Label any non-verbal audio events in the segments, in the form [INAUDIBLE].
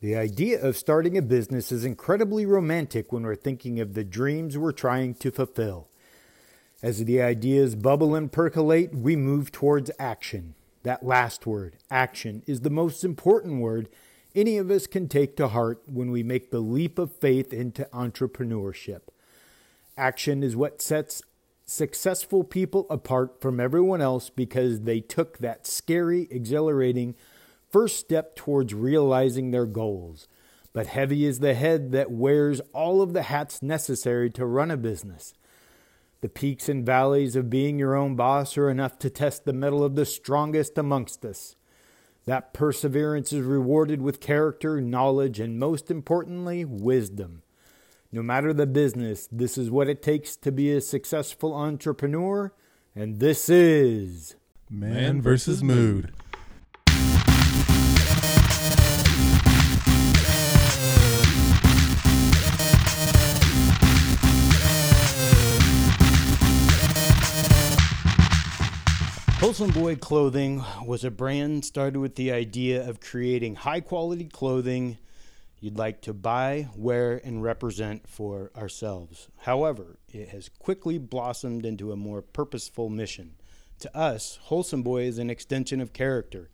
The idea of starting a business is incredibly romantic when we're thinking of the dreams we're trying to fulfill. As the ideas bubble and percolate, we move towards action. That last word, action, is the most important word any of us can take to heart when we make the leap of faith into entrepreneurship. Action is what sets successful people apart from everyone else because they took that scary, exhilarating, first step towards realizing their goals. But heavy is the head that wears all of the hats necessary to run a business. The peaks and valleys of being your own boss are enough to test the mettle of the strongest amongst us. That perseverance is rewarded with character, knowledge, and most importantly, wisdom. No matter the business, this is what it takes to be a successful entrepreneur, and this is Man versus Mood. Wholesome Boy Clothing was a brand started with the idea of creating high quality clothing you'd like to buy, wear, and represent for ourselves. However, it has quickly blossomed into a more purposeful mission. To us, Wholesome Boy is an extension of character.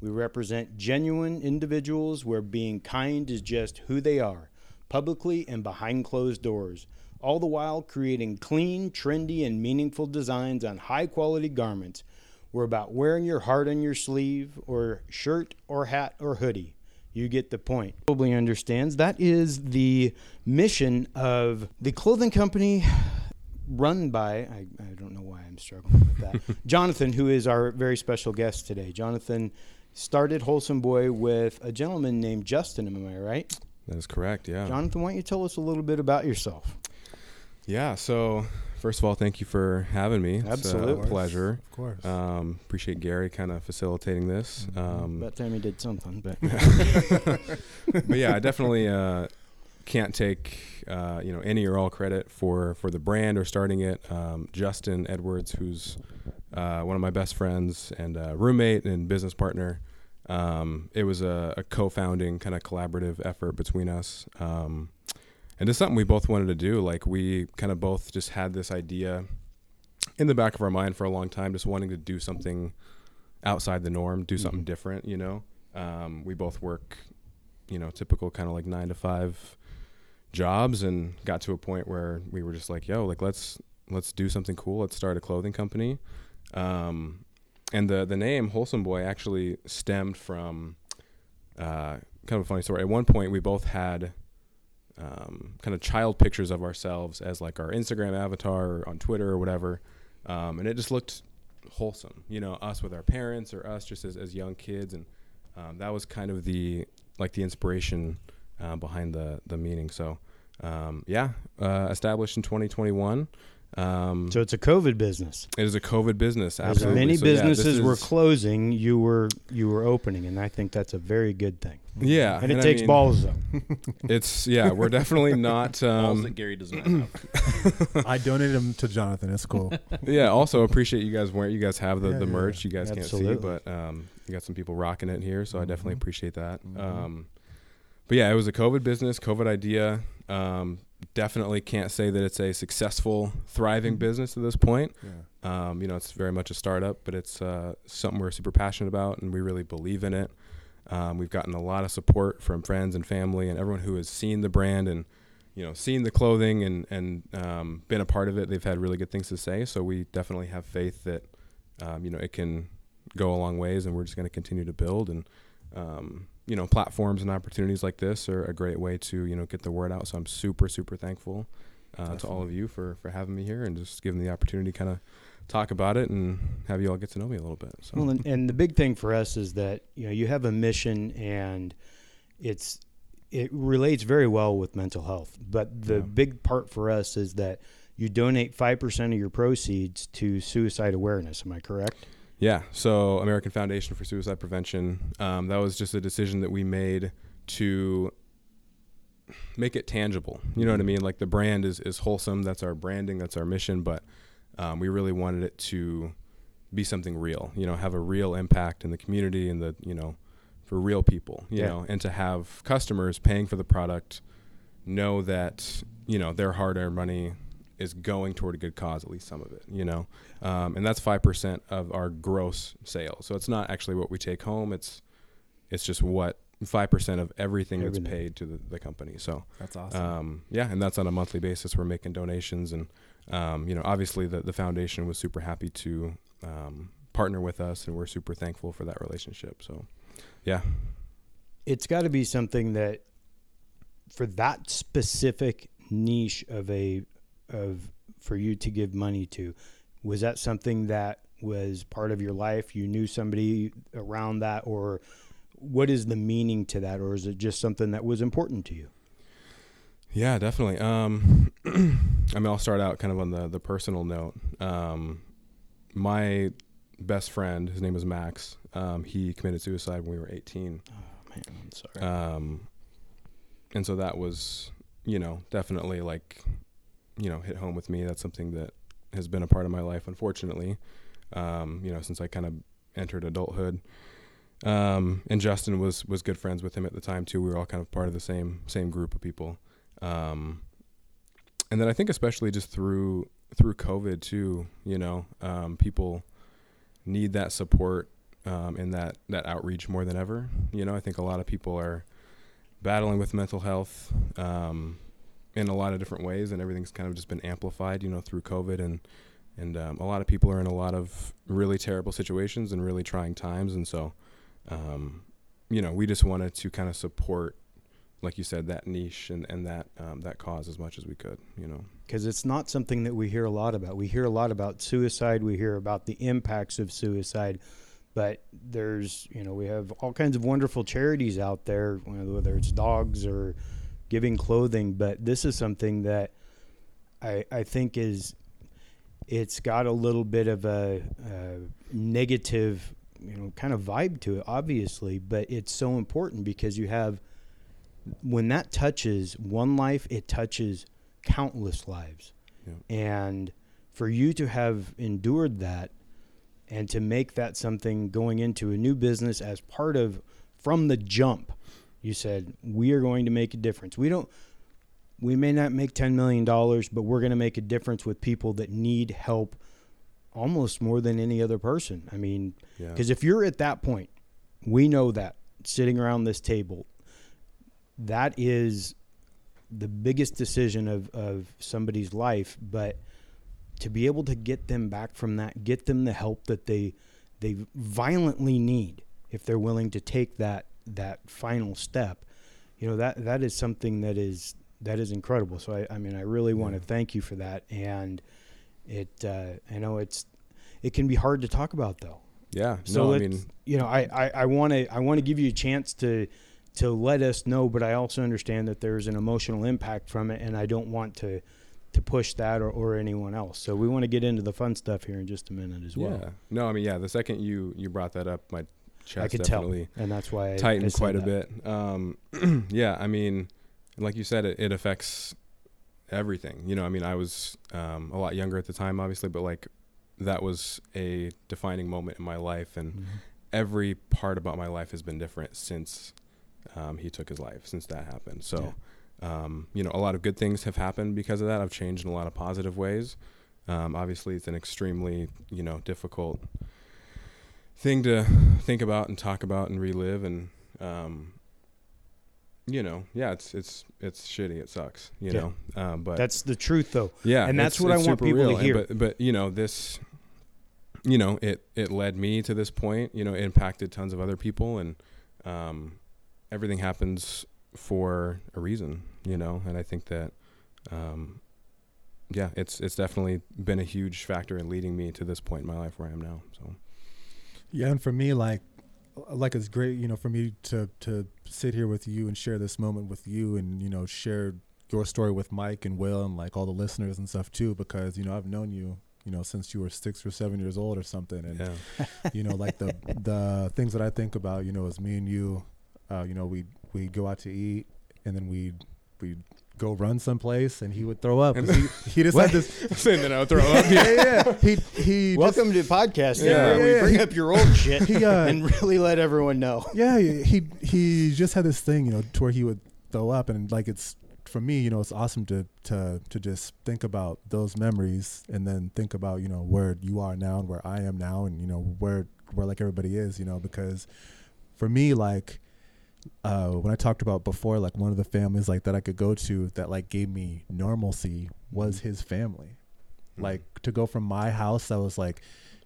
We represent genuine individuals where being kind is just who they are, publicly and behind closed doors, all the while creating clean, trendy, and meaningful designs on high quality garments. We're about wearing your heart on your sleeve, or shirt, or hat, or hoodie. You get the point. Probably understands that is the mission of the clothing company run by I, I don't know why I'm struggling with that. [LAUGHS] Jonathon, who is our very special guest today. Jonathon started Wholesome Boy with a gentleman named Justin, am I right? That is correct. Yeah. Jonathon, why don't you tell us a little bit about yourself? Yeah. So first of all, thank you for having me. It's Absolutely. a pleasure. Of course. Um, appreciate Gary kind of facilitating this. Um, About time you did something, but [LAUGHS] but yeah, I definitely uh, can't take uh, you know any or all credit for for the brand or starting it. Um, Justin Edwards, who's uh, one of my best friends and uh, roommate and business partner. Um, it was a, a co-founding kind of collaborative effort between us, um, and it's something we both wanted to do. Like we kind of both just had this idea in the back of our mind for a long time, just wanting to do something outside the norm, do something different. You know, um, we both work you know, typical kind of like nine to five jobs and got to a point where we were just like, yo, like let's let's do something cool. Let's start a clothing company. Um, and the the name Wholesome Boy actually stemmed from uh, kind of a funny story. At one point, we both had um, kind of child pictures of ourselves as like our Instagram avatar or on Twitter or whatever, um, and it just looked wholesome. You know, us with our parents or us just as, as young kids, and um, that was kind of the like the inspiration uh, behind the the meaning. So um, yeah, uh, established in 2021. Um, so it's a COVID business. it is a COVID business. As many So, yeah, businesses were is- closing, you were you were opening, and I think that's a very good thing. Yeah, And it I takes mean, balls though. [LAUGHS] It's yeah, we're definitely [LAUGHS] not. Balls Um, that Gary does not have. [LAUGHS] I donated them to Jonathon. It's cool. yeah, also appreciate you guys wearing. You guys have the, Yeah, the merch. You guys Absolutely. can't see, but um, you got some people rocking it here, so I definitely Mhm. appreciate that. Mhm. Um, but yeah, it was a COVID business, COVID idea. Um, definitely can't say that it's a successful, thriving Mhm. business at this point. Yeah. Um, you know, it's very much a startup, but it's uh, something we're super passionate about, and we really believe in it. Um, we've gotten a lot of support from friends and family, and everyone who has seen the brand and you know seen the clothing and and um, been a part of it. They've had really good things to say, so we definitely have faith that um, you know it can go a long ways, and we're just going to continue to build. And um, you know, platforms and opportunities like this are a great way to you know get the word out. So I'm super super thankful uh, to all of you for for having me here and just giving the opportunity to kind of talk about it and have you all get to know me a little bit. So Well, and, and the big thing for us is that you know you have a mission, and it's it relates very well with mental health. But the Yeah. big part for us is that you donate five percent of your proceeds to suicide awareness. Am I correct? Yeah. So American Foundation for Suicide Prevention. Um, that was just a decision that we made to make it tangible. You know what I mean? Like the brand is is wholesome. That's our branding. That's our mission. But um, we really wanted it to be something real. You know, have a real impact in the community and the you know for real people, you Yeah. know, and to have customers paying for the product know that you know their hard-earned money is going toward a good cause, at least some of it, you know, um, and that's five percent of our gross sales. So it's not actually what we take home; it's it's just what five percent of everything, Everything. that's paid to the, the company. So That's awesome. um, yeah, and that's on a monthly basis. We're making donations, and um, you know, obviously the the foundation was super happy to um, partner with us, and we're super thankful for that relationship. So yeah, it's got to be something that for that specific niche of a of for you to give money to was that something that was part of your life you knew somebody around that or what is the meaning to that or is it just something that was important to you Yeah, definitely. Um, [CLEARS THROAT] I mean, I'll start out kind of on the the personal note. Um, my best friend, his name is Max. Um, he committed suicide when we were 18. oh man i'm sorry Um, and so that was, you know, definitely like, you know, hit home with me. That's something that has been a part of my life, unfortunately. Um, you know, since I kind of entered adulthood. Um, and Justin was was good friends with him at the time too. We were all kind of part of the same same group of people. Um, and then I think especially just through through COVID too, you know, um, people need that support um, and that that outreach more than ever. You know, I think a lot of people are battling with mental health um, in a lot of different ways, and everything's kind of just been amplified, you know, through COVID, and and um, a lot of people are in a lot of really terrible situations and really trying times, and so, um, you know, we just wanted to kind of support, like you said, that niche and and that um, that cause as much as we could, you know. because it's not something that we hear a lot about. We hear a lot about suicide. We hear about the impacts of suicide, but there's you know we have all kinds of wonderful charities out there, whether it's dogs or giving clothing. But this is something that I I think is it's got a little bit of a, a negative you know kind of vibe to it, obviously, but it's so important because you have when that touches one life, it touches countless lives. Yeah. And for you to have endured that and to make that something going into a new business as part of from the jump, you said, we are going to make a difference. We don't, we may not make $10 million, but we're going to make a difference with people that need help almost more than any other person. I mean, Yeah. because if you're at that point, we know that sitting around this table, that is the biggest decision of, of somebody's life. But to be able to get them back from that, get them the help that they they violently need if they're willing to take that that final step, you know that that is something that is that is incredible. So I, I mean I really want to thank you for that. And it uh, I know it's it can be hard to talk about though. yeah. So no, I mean, you know, I I want to I want to give you a chance to to let us know, but I also understand that there's an emotional impact from it, and I don't want to to push that or, or anyone else. So we want to get into the fun stuff here in just a minute as well. yeah. No, I mean, yeah. The second you you brought that up, my I could tell, and that's why I I tightened said quite a that. bit. Um, [CLEARS THROAT] yeah, I mean, like you said, it, it affects everything. You know, I mean, I was um, a lot younger at the time, obviously, but like that was a defining moment in my life, and Mhm. every part about my life has been different since um, he took his life, since that happened. So, um, you know, a lot of good things have happened because of that. I've changed in a lot of positive ways. Um, obviously, it's an extremely, you know, difficult thing to think about and talk about and relive, and um, you know, yeah, it's it's it's shitty. It sucks, you Yeah. know. Um, but That's the truth, though. yeah, and that's what I want people to real. And- hear. But but you know this, you know it it led me to this point. You know, it impacted tons of other people, and um, everything happens for a reason. You know, and I think that, um, yeah, it's it's definitely been a huge factor in leading me to this point in my life where I am now. So Yeah, and for me, like, like it's great, you know, for me to to sit here with you and share this moment with you, and you know, share your story with Mike and Will and like all the listeners and stuff too, because you know I've known you, you know, since you were six or seven years old or something, and yeah, [LAUGHS] you know, like the the things that I think about, you know, is me and you, uh, you know, we we go out to eat, and then we we go run someplace and he would throw up. 'cause He, [LAUGHS] he just had this. [LAUGHS] and then I would throw up. [LAUGHS] Yeah, yeah. He he. Welcome to podcasting Yeah. where Yeah, we yeah, bring he- up your old shit He, uh, and really let everyone know. yeah, he he just had this thing, you know, to where he would throw up, and like it's for me, you know, it's awesome to to to just think about those memories and then think about you know where you are now and where I am now, and you know where where like everybody is, you know, because for me, like uh, when I talked about before, like one of the families like that I could go to that like gave me normalcy was his family. Like to go from my house that was like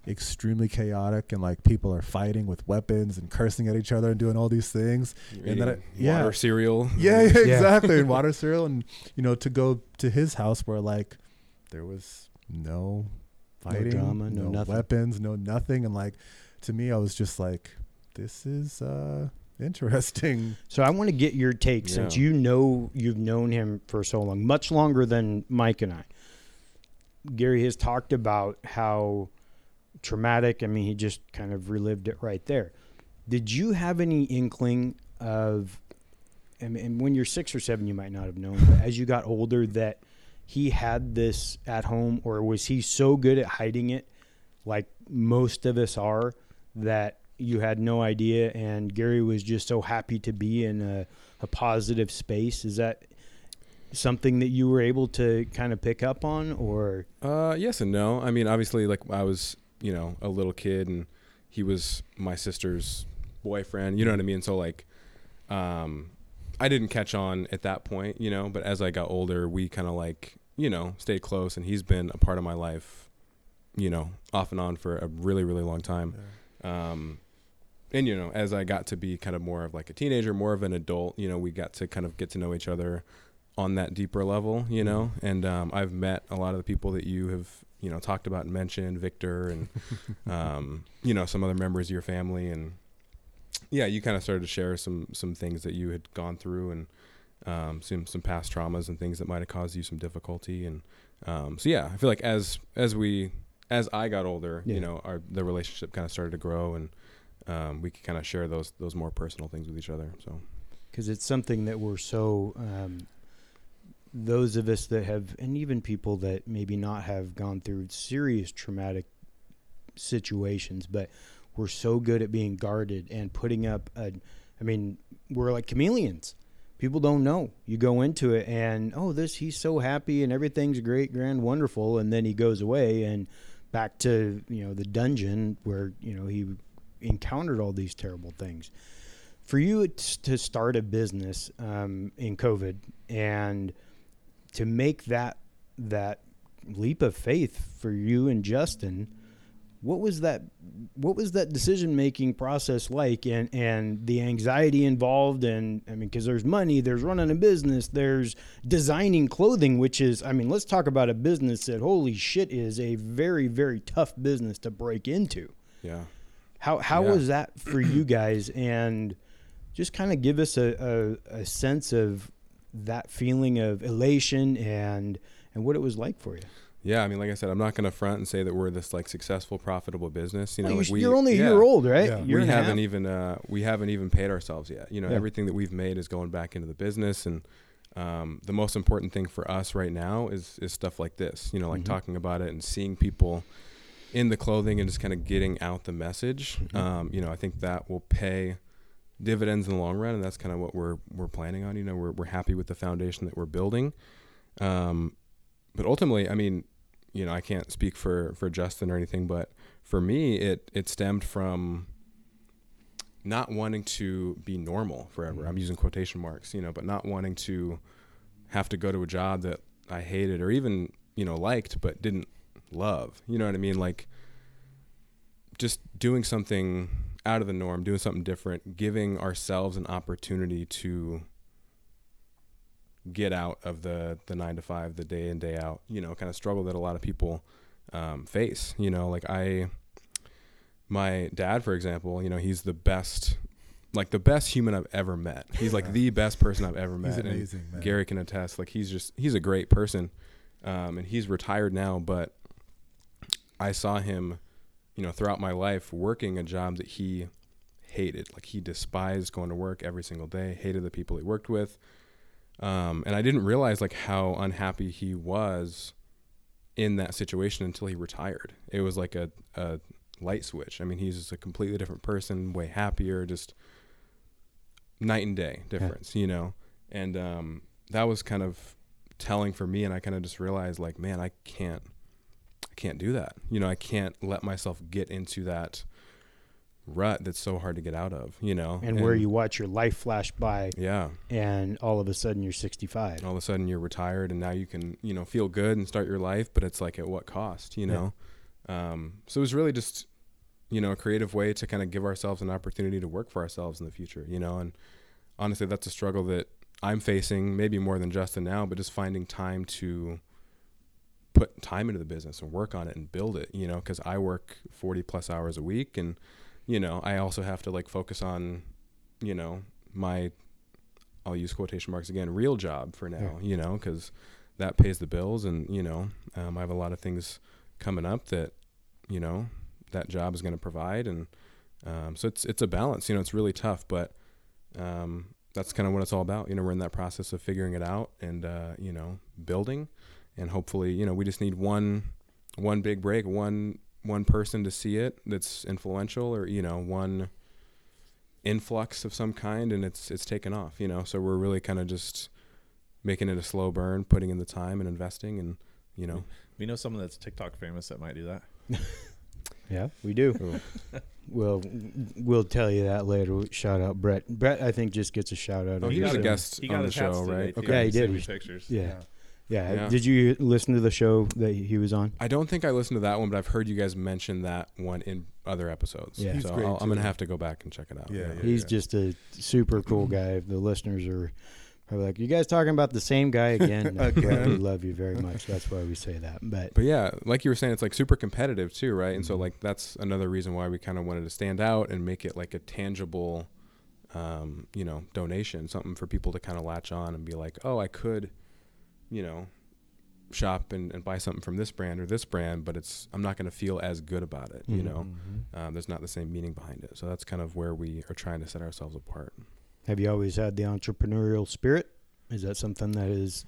extremely chaotic and like people are fighting with weapons and cursing at each other and doing all these things. And then I- yeah. water cereal. Yeah, [LAUGHS] yeah, exactly. and water [LAUGHS] cereal and you know to go to his house where like there was no fighting, no drama, no nothing. weapons, no nothing and like to me I was just like this is uh interesting. [LAUGHS] So I want to get your take since you know you've known him for so long, much longer than Mike and I. Gary has talked about how traumatic. I mean, he just kind of relived it right there. Did you have any inkling of, and, and when you're six or seven, you might not have known, but as you got older, that he had this at home, or was he so good at hiding it, like most of us are, that you had no idea, and Gary was just so happy to be in a, a positive space? Is that something that you were able to kind of pick up on, or Uh, yes and no. I mean, obviously, like I was, you know, a little kid, and he was my sister's boyfriend. You know what I mean? So like, um, I didn't catch on at that point, you know. But as I got older, we kind of like, you know, stayed close, and he's been a part of my life, you know, off and on for a really, really long time. Um, and you know, as I got to be kind of more of like a teenager, more of an adult, you know, we got to kind of get to know each other on that deeper level, you know. And um, I've met a lot of the people that you have, you know, talked about and mentioned, Victor, and [LAUGHS] um, you know, some other members of your family, and yeah, you kind of started to share some some things that you had gone through and um, some some past traumas and things that might have caused you some difficulty, and um, so yeah, I feel like as as we as I got older, Yeah. you know, our the relationship kind of started to grow, and um, we could kind of share those those more personal things with each other. So because it's something that we're so um, those of us that have and even people that maybe not have gone through serious traumatic situations but we're so good at being guarded and putting up a i mean we're like chameleons people don't know you go into it and oh this he's so happy and everything's great grand wonderful and then he goes away and back to you know the dungeon where you know he encountered all these terrible things for you to start a business um, in COVID and to make that that leap of faith for you and Justin, what was that? What was that decision making process like, and and the anxiety involved? And I mean, because there's money, there's running a business, there's designing clothing, which is, I mean, let's talk about a business that holy shit is a very very tough business to break into. yeah. How how Yeah. was that for you guys? And just kind of give us a, a, a sense of that feeling of elation and and what it was like for you. Yeah, I mean, like I said, I'm not going to front and say that we're this like successful, profitable business. You know, Well, like you're, we, you're only a yeah, year old, right? Yeah. We haven't even uh, we haven't even paid ourselves yet. You know, Yeah. everything that we've made is going back into the business, and um, the most important thing for us right now is is stuff like this. You know, like Mhm. talking about it and seeing people in the clothing and just kind of getting out the message. Mhm. Um, you know, I think that will pay dividends in the long run, and that's kind of what we're we're planning on. You know, we're we're happy with the foundation that we're building. Um, but ultimately, I mean, you know, I can't speak for for Justin or anything, but for me, it it stemmed from not wanting to be normal forever. I'm using quotation marks, you know, but not wanting to have to go to a job that I hated or even you know liked but didn't love. You know what I mean? Like just doing something out of the norm, doing something different, giving ourselves an opportunity to get out of the the nine to five, the day in day out, you know, kind of struggle that a lot of people um, face. You know, like I, my dad, for example, you know, he's the best, like the best human I've ever met. He's like the best person I've ever [LAUGHS] met. He's amazing, man. Gary can attest. Like he's just he's a great person, um, and he's retired now. But I saw him, you know, throughout my life working a job that he hated. Like he despised going to work every single day. Hated the people he worked with. Um, and I didn't realize like how unhappy he was in that situation until he retired. It was like a, a light switch. I mean, he's just a completely different person, way happier, just night and day difference, yeah. you know? And um, that was kind of telling for me. And I kind of just realized, like, man, I can't, I can't do that. You know, I can't let myself get into that rut that's so hard to get out of, you know. And, and, where you watch your life flash by. Yeah. And all of a sudden you're 65. All of a sudden you're retired and now you can, you know, feel good and start your life, but it's like at what cost, you know? Yeah. Um, so it was really just, you know, a creative way to kind of give ourselves an opportunity to work for ourselves in the future, you know, and honestly, that's a struggle that I'm facing, maybe more than Justin now, but just finding time to put time into the business and work on it and build it, you know, because I work 40 plus hours a week and, you know, I also have to like focus on, you know, my, I'll use quotation marks again, real job for now, yeah. you know, because that pays the bills. And, you know, um, I have a lot of things coming up that, you know, that job is going to provide. And um, so it's, it's a balance, you know, it's really tough, but um, that's kind of what it's all about. You know, we're in that process of figuring it out and, uh, you know, building. And hopefully, you know, we just need one, one big break, one one person to see it that's influential or you know one influx of some kind and it's it's taken off you know? So we're really kind of just making it a slow burn putting in the time and investing and you know. We know someone that's tiktok famous that might do that. [LAUGHS] Yeah we do. [LAUGHS] Well we'll tell you that later. Shout out brett. Brett i think just gets a shout out oh, he was a guest on the show right? okay. Yeah he did. pictures. Yeah. yeah. Yeah. yeah. Did you listen to the show that he was on? I don't think I listened to that one, but I've heard you guys mention that one in other episodes. Yeah. He's so i am gonna have to go back and check it out. Yeah. yeah he's yeah. just a super cool guy. The listeners are probably like, "You guys talking about the same guy again?" [LAUGHS] again. we love you very much. That's why we say that. But but yeah, like you were saying, it's like super competitive too, right? And mm-hmm. so like that's another reason why we kind of wanted to stand out and make it like a tangible. Um, you know, donation, something for people to kind of latch on and be like, oh, I could, you know, shop and, and buy something from this brand or this brand, but it's I'm not going to feel as good about it. Mm-hmm. You know, mm-hmm. um, there's not the same meaning behind it. So that's kind of where we are trying to set ourselves apart. Have you always had the entrepreneurial spirit? Is that something that has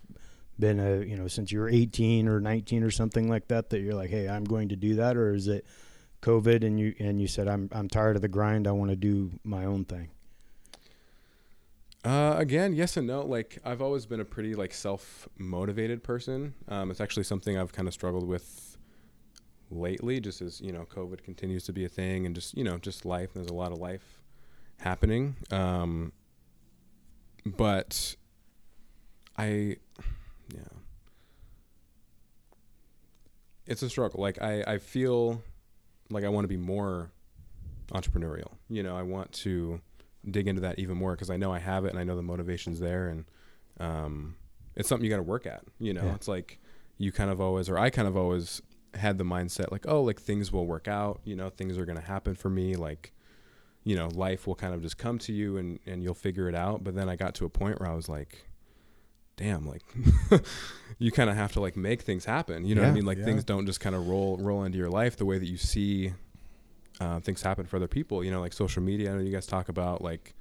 been a you know since you were 18 or 19 or something like that that you're like, hey, I'm going to do that, or is it COVID and you and you said I'm I'm tired of the grind, I want to do my own thing? Uh, again, yes and no. Like I've always been a pretty like self motivated person. Um, it's actually something I've kind of struggled with lately, just as you know, COVID continues to be a thing, and just you know, just life. There's a lot of life happening. Um, but I, yeah, it's a struggle. Like I, I feel like I want to be more entrepreneurial. You know, I want to dig into that even more because I know I have it and I know the motivation's there and um, it's something you got to work at. You know, yeah. it's like you kind of always, or I kind of always had the mindset like, oh, like things will work out. You know, things are going to happen for me. Like, you know, life will kind of just come to you and and you'll figure it out. But then I got to a point where I was like, damn, like [LAUGHS] you kind of have to like make things happen. You know yeah, what I mean? Like yeah. things don't just kind of roll roll into your life the way that you see uh, things happen for other people. You know, like social media. I know you guys talk about like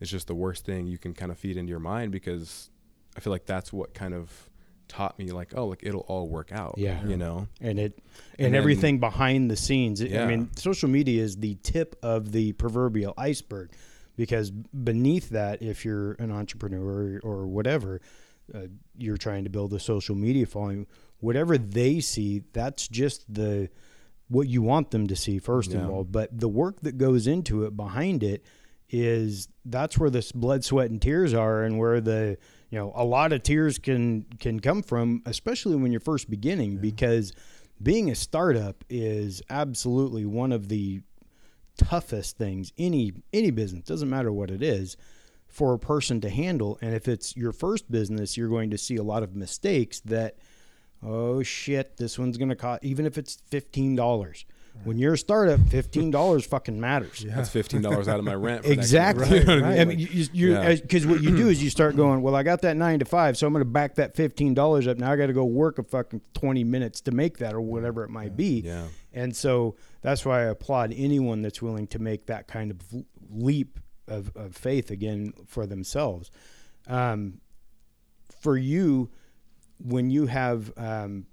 it's just the worst thing you can kind of feed into your mind because I feel like that's what kind of taught me like oh like it'll all work out yeah you know and it and, and everything then, behind the scenes yeah. i mean social media is the tip of the proverbial iceberg because beneath that if you're an entrepreneur or whatever uh, you're trying to build a social media following whatever they see that's just the what you want them to see first yeah. of all but the work that goes into it behind it is that's where this blood sweat and tears are and where the you know a lot of tears can can come from especially when you're first beginning yeah. because being a startup is absolutely one of the toughest things any any business doesn't matter what it is for a person to handle and if it's your first business you're going to see a lot of mistakes that oh shit, this one's gonna cost even if it's fifteen dollars. When you're a startup, fifteen dollars fucking matters. Yeah. That's fifteen dollars out of my rent. exactly. [LAUGHS] Right, right. I mean, you because what you do is you start [CLEARS THROAT] going. Well, I got that nine to five, so I'm going to back that fifteen dollars up. Now I got to go work a fucking twenty minutes to make that, or whatever it might yeah. be. Yeah. And so that's why I applaud anyone that's willing to make that kind of leap of, of faith again for themselves. Um, for you when you have um,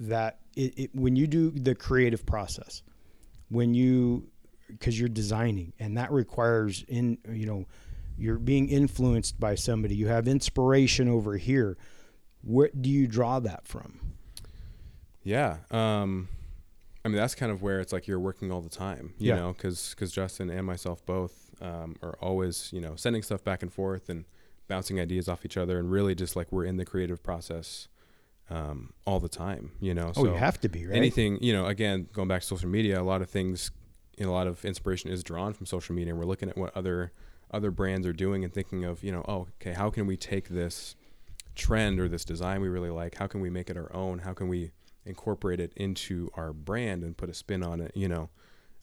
that it, it, when you do the creative process when you because you're designing and that requires in you know you're being influenced by somebody you have inspiration over here where do you draw that from Yeah. Um, I mean, that's kind of where it's like you're working all the time, you Yeah. know, because because Justin and myself both um, are always, you know, sending stuff back and forth and bouncing ideas off each other, and really just like we're in the creative process um, all the time, you know. oh you have to be right anything, you know, again, going back to social media, a lot of things, you know, a lot of inspiration is drawn from social media. And we're looking at what other other brands are doing and thinking of, you know, oh, okay, how can we take this trend or this design we really like? How can we make it our own? How can we incorporate it into our brand and put a spin on it? You know,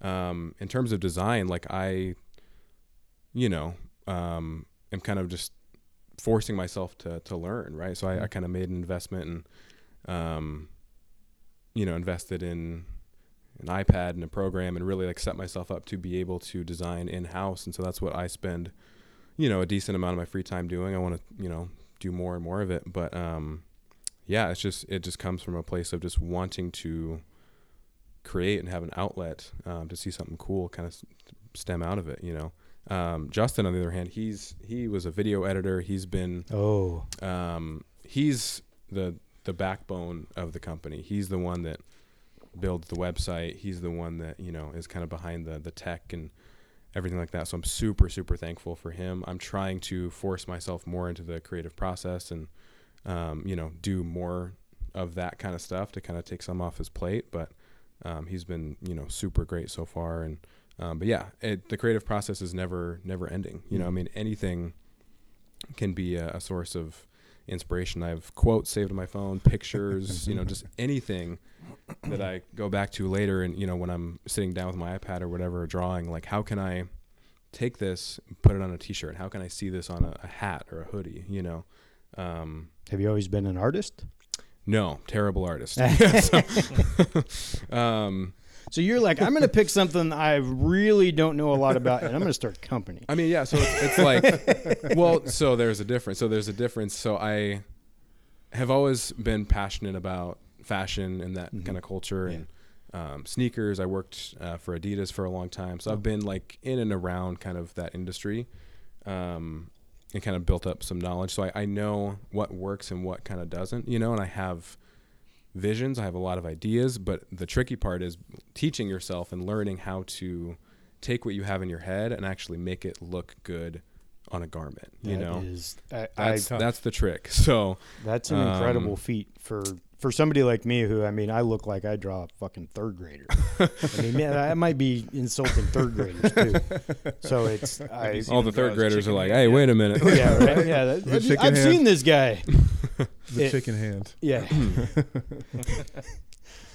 um, in terms of design, like I, you know, um, am kind of just forcing myself to to learn, right? So I, I kind of made an investment and, um, you know, invested in an iPad and a program and really like set myself up to be able to design in house. And so that's what I spend, you know, a decent amount of my free time doing. I want to, you know, do more and more of it. But um, yeah, it's just it just comes from a place of just wanting to create and have an outlet um, to see something cool kind of stem out of it. You know, um, Justin on the other hand, he's he was a video editor. He's been oh um, he's the the backbone of the company. He's the one that builds the website. He's the one that you know is kind of behind the the tech and everything like that. So I'm super super thankful for him. I'm trying to force myself more into the creative process and um, you know do more of that kind of stuff to kind of take some off his plate. But um, he's been you know super great so far. And um, but yeah, it, the creative process is never never ending. You know, I Mhm. mean anything can be a, a source of inspiration. I have quotes saved on my phone, pictures, [LAUGHS] you know, just anything that I go back to later. And, you know, when I'm sitting down with my iPad or whatever, drawing, like, how can I take this, put it on a t shirt? How can I see this on a, a hat or a hoodie, you know? Um, have you always been an artist no, terrible artist. [LAUGHS] [LAUGHS] um, so you're like i'm gonna pick something i really don't know a lot about and i'm gonna start a company I mean, yeah. So it's, it's like, well, so there's a difference. So there's a difference. So I have always been passionate about fashion and that Mhm. kind of culture Yeah. and um, sneakers. I worked uh, for Adidas for a long time, so I've been like in and around kind of that industry, um, and kind of built up some knowledge. So I, I know what works and what kind of doesn't, you know. And I have visions. I have a lot of ideas, but the tricky part is teaching yourself and learning how to take what you have in your head and actually make it look good on a garment. You That know, is- I, that's I, that's the trick. [LAUGHS] So that's an um, incredible feat for for somebody like me who I mean I look like I draw a fucking third grader. [LAUGHS] I mean man, I might be insulting third graders too. [LAUGHS] So it's I all the third graders are like, "Hey, Yeah. wait a minute." yeah right? yeah that, I've, I've hand. seen this guy. The It- chicken hand. Yeah. [CLEARS THROAT]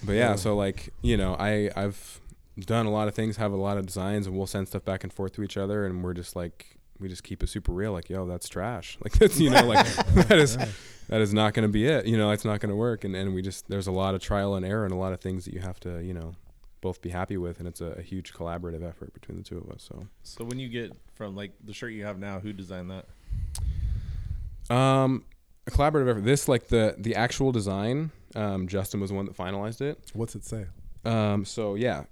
But yeah, so like you know, I I've done a lot of things, have a lot of designs, and we'll send stuff back and forth to each other, and we're just like we just keep it super real. Like, yo, that's trash. [LAUGHS] Like that's you know, like [LAUGHS] that is that is not going to be it. You know, it's not going to work, and and we just there's a lot of trial and error and a lot of things that you have to you know both be happy with, and it's a, a huge collaborative effort between the two of us. So. So when you get from like the shirt you have now, who designed that? Um, a collaborative effort. This like the the actual design. Um, Justin was the one that finalized it. What's it say? Um, so yeah,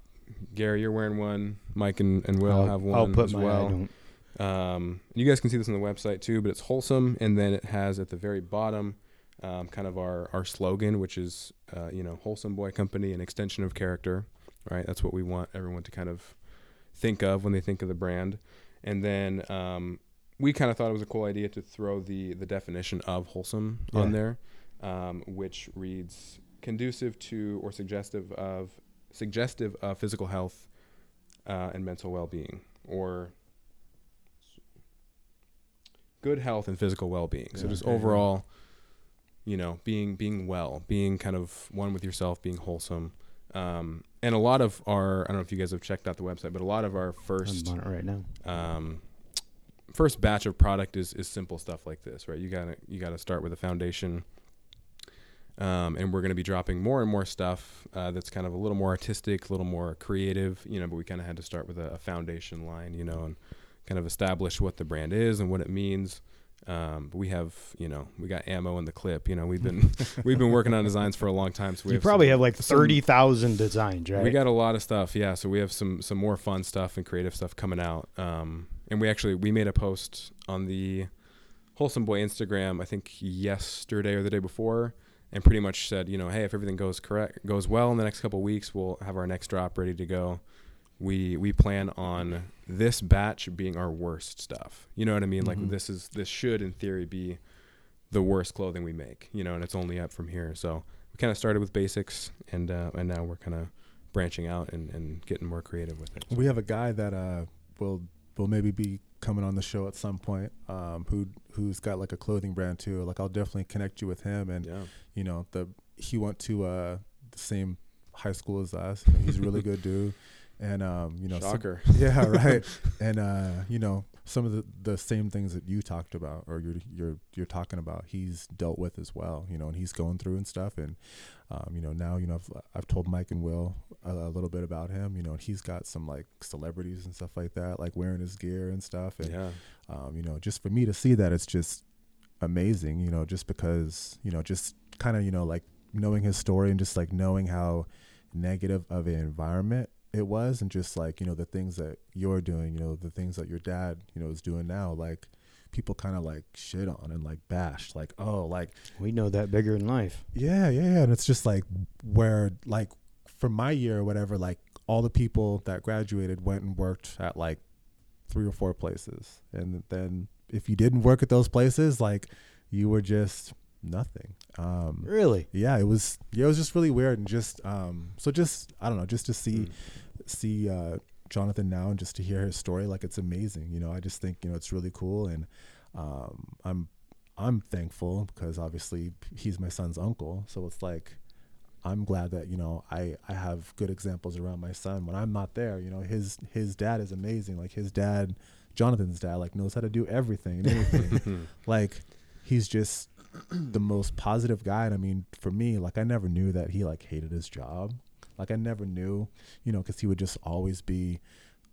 Gary, you're wearing one. Mike and, and Will I'll, have one I'll put as my I well. don't Um, you guys can see this on the website too, but it's wholesome, and then it has at the very bottom, um, kind of our our slogan, which is uh, you know wholesome boy company, an extension of character, right? That's what we want everyone to kind of think of when they think of the brand, and then um, we kind of thought it was a cool idea to throw the the definition of wholesome on there, um, which reads conducive to or suggestive of suggestive of physical health uh, and mental well-being, or good health and physical well-being. so Yeah, just yeah, yeah. overall, you know, being being well, being kind of one with yourself, being wholesome. Um, and a lot of our, I don't know if you guys have checked out the website, but a lot of our first I'm on it right now. um, first batch of product is is simple stuff like this, right? You gotta you gotta start with a foundation. Um, and we're going to be dropping more and more stuff uh, that's kind of a little more artistic, a little more creative, you know. But we kind of had to start with a, a foundation line, you know, and kind of establish what the brand is and what it means. Um, but we have, you know, we got ammo in the clip. You know, we've been [LAUGHS] we've been working on designs for a long time. So we you have probably some- have like thirty thousand designs, right? We got a lot of stuff, yeah. So we have some some more fun stuff and creative stuff coming out. Um, and we actually we made a post on the Wholesome Boy Instagram, I think yesterday or the day before, and pretty much said, you know, hey, if everything goes correct, goes well in the next couple of weeks, we'll have our next drop ready to go. We we plan on this batch being our worst stuff. You know what I mean? Like Mhm. this is this should in theory be the worst clothing we make. You know, and it's only up from here. So we kind of started with basics, and uh, and now we're kind of branching out and, and getting more creative with it. We have a guy that uh will will maybe be coming on the show at some point. Um, who who's got like a clothing brand too. Like I'll definitely connect you with him. And Yeah. you know the he went to uh the same high school as us. He's a really good [LAUGHS] dude. And um, you know, some- Shocker. [LAUGHS] yeah, right. [LAUGHS] and uh, you know, some of the, the same things that you talked about or you're you're you're talking about, he's dealt with as well. You know, and he's going through and stuff. And um, you know, now you know I've, I've told Mike and Will a, a little bit about him. You know, and he's got some like celebrities and stuff like that, like wearing his gear and stuff. And yeah. um, you know, just for me to see that, it's just amazing. You know, just because you know, just kind of you know, like knowing his story and just like knowing how negative of an environment it was, and just like you know the things that you're doing, you know, the things that your dad you know is doing now, like people kind of like shit on and like bash, like oh, like we know that bigger in life. yeah, yeah, yeah. And it's just like where like for my year or whatever, like all the people that graduated went and worked at like three or four places. And then if you didn't work at those places, like you were just nothing. Um Really? yeah, it was yeah, it was just really weird and just um so just I don't know, just to see Mm. See uh Jonathon now and just to hear his story, like it's amazing. You know, I just think, you know, it's really cool and um I'm I'm thankful because obviously he's my son's uncle. So it's like I'm glad that, you know, I, I have good examples around my son. When I'm not there, you know, his his dad is amazing. Like his dad, Jonathon's dad, like knows how to do everything and anything. [LAUGHS] like he's just the most positive guy. And I mean, for me, like I never knew that he like hated his job. Like I never knew, you know, because he would just always be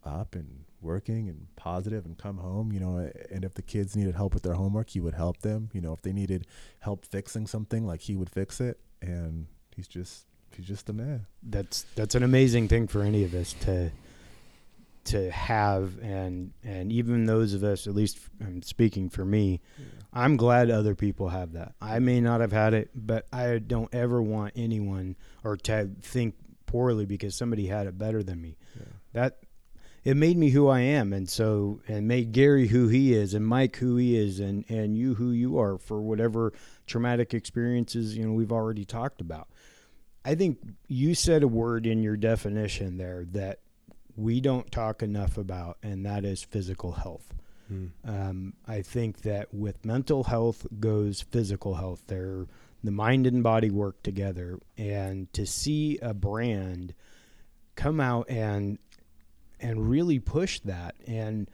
up and working and positive and come home, you know. And if the kids needed help with their homework, he would help them. You know, if they needed help fixing something, like he would fix it. And he's just he's just a man. That's that's an amazing thing for any of us to to have and and even those of us at least I'm speaking for me I'm glad other people have that. I may not have had it, but I don't ever want anyone or to think poorly because somebody had it better than me. Yeah. That it made me who I am, and so and made Gary who he is, and Mike who he is, and and you who you are for whatever traumatic experiences you know we've already talked about. I think you said a word in your definition there that we don't talk enough about, and that is physical health. Mm. Um, I think that with mental health goes physical health. They're the mind and body work together, and to see a brand come out and and really push that, and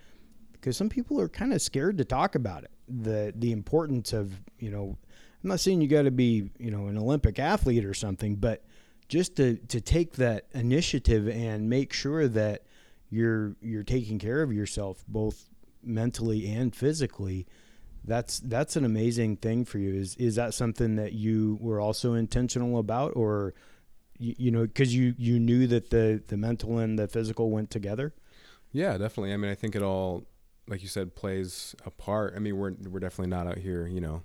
because some people are kind of scared to talk about it, the the importance of you know, I'm not saying you got to be you know an Olympic athlete or something, but just to to take that initiative and make sure that you're you're taking care of yourself both mentally and physically that's that's an amazing thing for you is is that something that you were also intentional about or you, you know because you you knew that the the mental and the physical went together Yeah, definitely. I mean, I think it all, like you said, plays a part. I mean, we're we're definitely not out here, you know,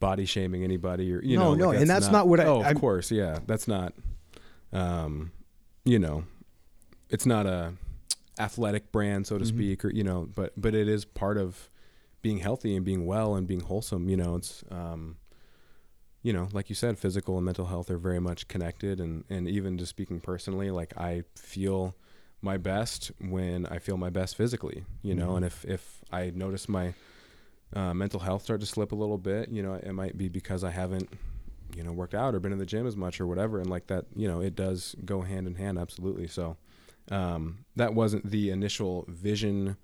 body shaming anybody or you No, know. like, no, and that's not what I- Oh, of I'm- course, yeah, that's not. Um, you know, it's not a athletic brand, so to Mhm. speak, or you know, but but it is part of being healthy and being well and being wholesome. You know, it's um, you know, like you said, physical and mental health are very much connected, and and even just speaking personally, like I feel my best when I feel my best physically, you know, Mhm. and if if I notice my uh, mental health start to slip a little bit, you know, it might be because I haven't, you know, worked out or been in the gym as much or whatever, and like that, you know, it does go hand in hand, absolutely. So um, that wasn't the initial vision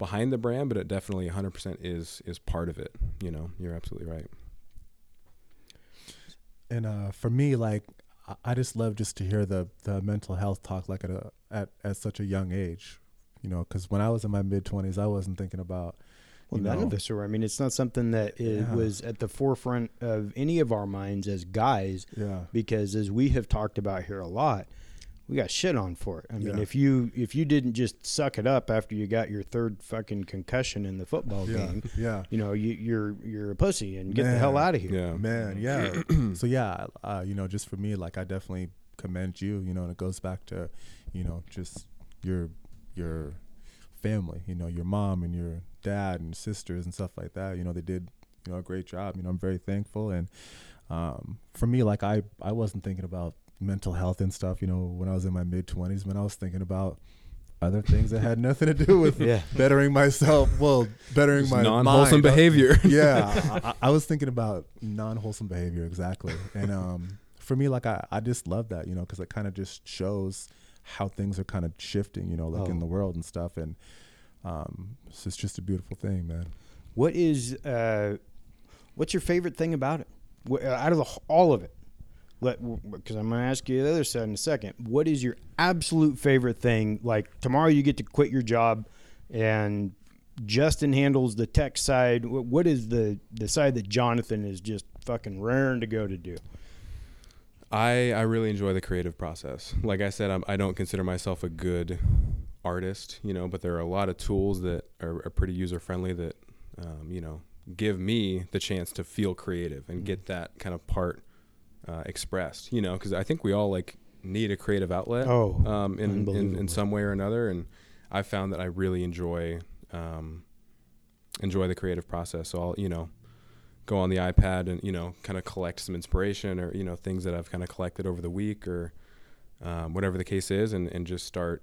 behind the brand, but it definitely 100% is is part of it. You know, you're absolutely right. And uh, for me, like I- I just love just to hear the the mental health talk like at a at at such a young age, you know, because when I was in my mid twenties, I wasn't thinking about, Well, none know? of us are. I mean, it's not something that it Yeah. was at the forefront of any of our minds as guys, Yeah. because as we have talked about here a lot, we got shit on for it. I mean, Yeah. if you if you didn't just suck it up after you got your third fucking concussion in the football Yeah. game, Yeah. you know, you, you're you're a pussy and get the hell out of here. Yeah. Man, yeah. [CLEARS THROAT] so yeah, uh, you know, just for me, like I definitely commend you. You know, and it goes back to, you know, just your your family. You know, your mom and your dad and sisters and stuff like that. You know, they did you know a great job. You know, I'm very thankful. And um, for me, like I I wasn't thinking about mental health and stuff. You know, when I was in my mid 20s, when I was thinking about other things that had nothing to do with [LAUGHS] Yeah. bettering myself. Well, bettering Just my non-wholesome behavior. [LAUGHS] yeah, I, [LAUGHS] I I was thinking about non-wholesome behavior exactly, and um, for me, like I, I just love that, you know, because it kind of just shows how things are kind of shifting, you know, like in Oh. the world and stuff, and um, it's just, just a beautiful thing, man. What is uh, what's your favorite thing about it? Uh, Out of the, all of it, because I'm going to ask you the other side in a second. What is your absolute favorite thing? Like tomorrow, you get to quit your job, and Justin handles the tech side. What is the the side that Jonathon is just fucking raring to go to do? I I really enjoy the creative process. Like I said, I'm, I don't consider myself a good artist, you know, but there are a lot of tools that are, are pretty user friendly that, um, you know, give me the chance to feel creative and get that kind of part uh, expressed, you know, because I think we all like need a creative outlet Oh, um, in, in in some way or another, and I found that I really enjoy um, enjoy the creative process. So I'll you know go on the iPad and you know kind of collect some inspiration or you know things that I've kind of collected over the week or um, whatever the case is, and and just start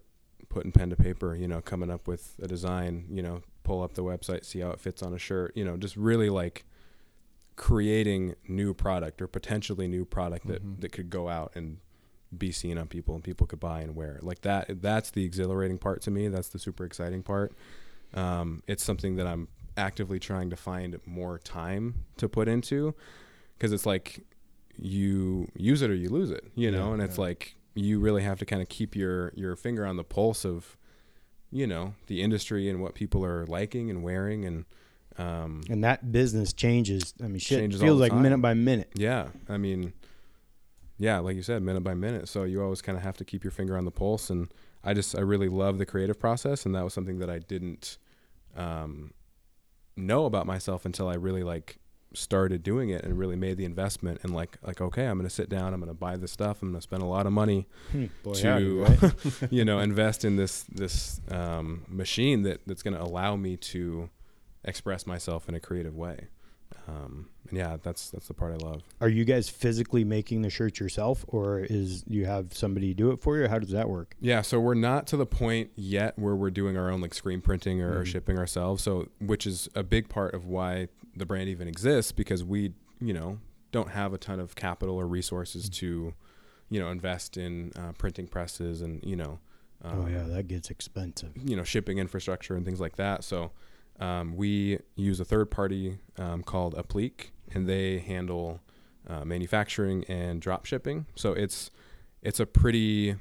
putting pen to paper. You know, coming up with a design. You know, pull up the website, see how it fits on a shirt. You know, just really like creating new product or potentially new product that Mhm. that could go out and be seen on people and people could buy and wear like that that's the exhilarating part to me that's the super exciting part um, it's something that i'm actively trying to find more time to put into because it's like you use it or you lose it you know Yeah, and it's yeah. like you really have to kind of keep your your finger on the pulse of you know the industry and what people are liking and wearing and um, And that business changes. I mean, shit Changes feels like time. minute by minute. yeah, I mean, yeah, like you said, minute by minute. So you always kind of have to keep your finger on the pulse. And I just, I really love the creative process, and that was something that I didn't um, know about myself until I really like started doing it and really made the investment and like, like okay, I'm gonna sit down, I'm gonna buy this stuff, I'm gonna spend a lot of money Hmm, Boy, to howdy, [LAUGHS] right? you know invest in this this um, machine that that's going to allow me to express myself in a creative way. Um, and yeah, that's that's the part I love. Are you guys physically making the shirts yourself, or is you have somebody do it for you? How does that work? Yeah, so we're not to the point yet where we're doing our own like screen printing or, Mhm. shipping ourselves. So which is a big part of why the brand even exists because we you know don't have a ton of capital or resources to you know invest in uh, printing presses and you know oh um, yeah, that gets expensive. you know shipping infrastructure and things like that. So um, we use a third party um, called Apliiq, and they handle uh, manufacturing and drop shipping. So it's it's a pretty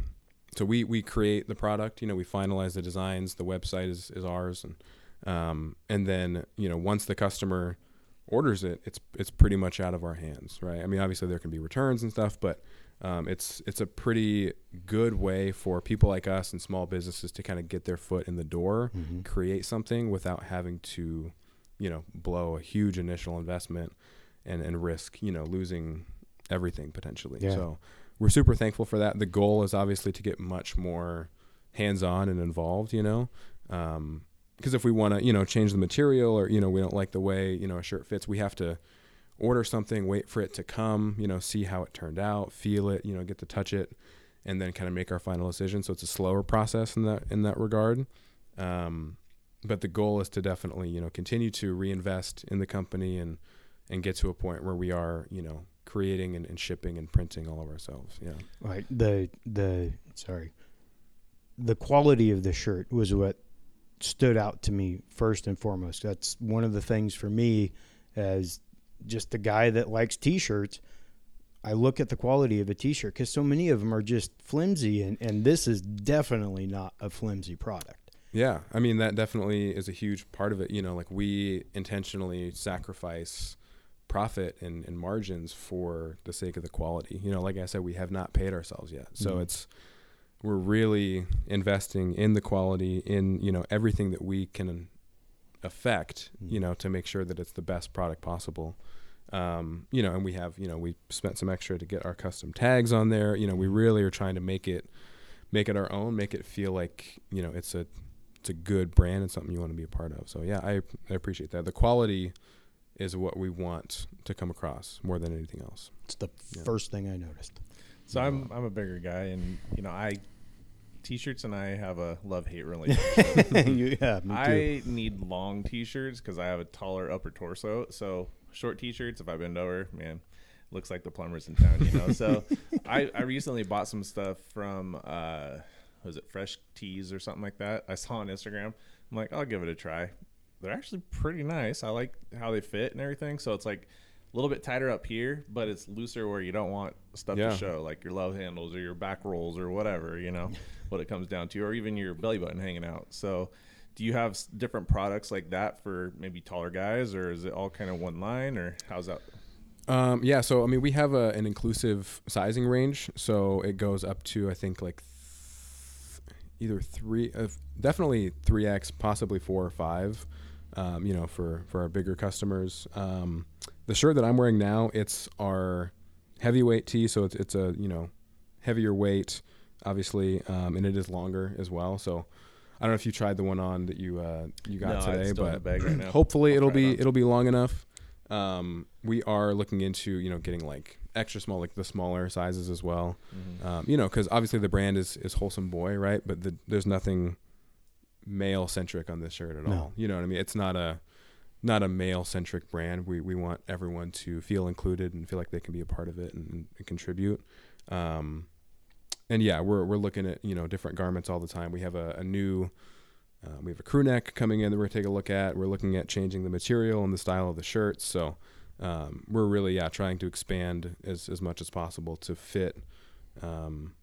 so we we create the product. You know, we finalize the designs. The website is is ours, and um, and then you know once the customer orders it, it's it's pretty much out of our hands, right? I mean, obviously there can be returns and stuff, but um, it's it's a pretty good way for people like us and small businesses to kind of get their foot in the door, Mhm. create something without having to, you know, blow a huge initial investment and and risk, you know, losing everything potentially. Yeah. So we're super thankful for that. The goal is obviously to get much more hands-on and involved, you know. Um, because if we want to, you know, change the material or you know we don't like the way you know a shirt fits, we have to order something, wait for it to come, you know, see how it turned out, feel it, you know, get to touch it, and then kind of make our final decision. So it's a slower process in that in that regard. Um, but the goal is to definitely, you know, continue to reinvest in the company and and get to a point where we are, you know, creating and, and shipping and printing all of ourselves. Yeah. Right. The the sorry. The quality of the shirt was what stood out to me first and foremost. That's one of the things for me as just the guy that likes t-shirts. I look at the quality of a t-shirt cuz so many of them are just flimsy and and this is definitely not a flimsy product. Yeah, I mean that definitely is a huge part of it. You know, like we intentionally sacrifice profit and, and margins for the sake of the quality. You know, like I said, we have not paid ourselves yet, so Mhm. it's we're really investing in the quality, in you know everything that we can affect. You Mhm. know, to make sure that it's the best product possible. Um, you know, and we have you know we spent some extra to get our custom tags on there. You know, we really are trying to make it make it our own, make it feel like you know it's a it's a good brand and something you want to be a part of. So yeah, I I appreciate that. The quality is what we want to come across more than anything else. It's the Yeah. first thing I noticed. So I'm I'm a bigger guy, and you know I t-shirts and I have a love hate [LAUGHS] relationship. You- yeah, me too. I need long t-shirts because I have a taller upper torso. So short t-shirts, if I bend over, man, looks like the plumbers in town, you know. so [LAUGHS] I, I recently bought some stuff from uh, was it Fresh Tees or something like that? I saw on Instagram. I'm like, I'll give it a try. They're actually pretty nice. I like how they fit and everything. So it's like little bit tighter up here, but it's looser where you don't want stuff Yeah. to show, like your love handles or your back rolls or whatever, you know, [LAUGHS] what it comes down to, or even your belly button hanging out. So, do you have different products like that for maybe taller guys, or is it all kind of one line, or how's that? Um, yeah, so I mean, we have a, an inclusive sizing range, so it goes up to I think like th- either three, uh, definitely three X, possibly four or five. Um, you know, for for our bigger customers. Um, the shirt that I'm wearing now, it's our heavyweight tee, so it's it's a you know heavier weight, obviously, um, and it is longer as well. So I don't know if you tried the one on that you uh, you got No, today, but right hopefully I'll it'll try it be it'll be long enough. Um, we are looking into you know getting like extra small, like the smaller sizes as well. Mhm. Um, you know, because obviously the brand is is wholesome boy, right? But the, there's nothing male centric on this shirt at No. all. You know what I mean? It's not a not a male centric brand. We we want everyone to feel included and feel like they can be a part of it and, and contribute. Um, and yeah, we're we're looking at you know different garments all the time. We have a, a new uh, we have a crew neck coming in that we're gonna take a look at. We're looking at changing the material and the style of the shirts. So um, we're really yeah trying to expand as as much as possible to fit um,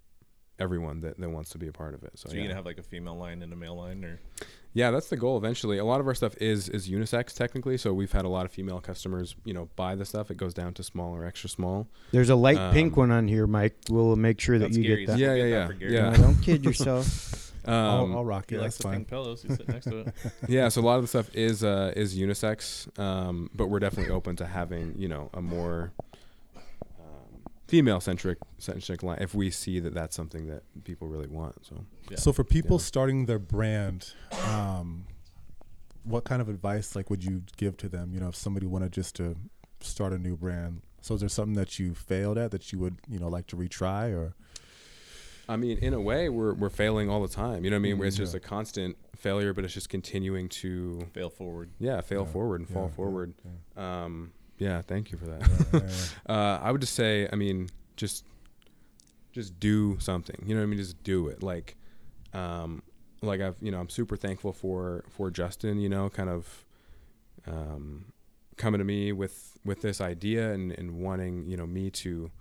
everyone that, that wants to be a part of it. So, So, you're yeah. gonna have like a female line and a male line, or yeah, that's the goal eventually. A lot of our stuff is is unisex technically. So we've had a lot of female customers you know buy the stuff. It goes down to small or extra small. There's a light pink Um, one on here, Mike. We'll make sure that you Gary's. get that. Yeah, yeah, yeah, yeah. No, don't kid yourself. [LAUGHS] Um, I'll, I'll rock he it. likes the fine. pink pillows. You sit next to it. [LAUGHS] [LAUGHS] yeah, so a lot of the stuff is uh, is unisex, um, but we're definitely open to having you know a more female centric centric line if we see that that's something that people really want. So Yeah. So for people Yeah. starting their brand, um, what kind of advice like would you give to them? You know, if somebody wanted just to start a new brand, so is there something that you failed at that you would you know like to retry or? I mean, in a way, we're we're failing all the time. You know what I mean? Where it's Mm, just a constant failure, but it's just continuing to Fail forward. yeah fail Yeah, forward and fall yeah, yeah, forward. yeah. Um, yeah, thank you for that. [LAUGHS] Uh, I would just say, I mean, just just do something. You know what I mean? Just do it. Like, um, like I've, you know, I'm super thankful for for Justin. You know, kind of um, coming to me with with this idea and and wanting you know me to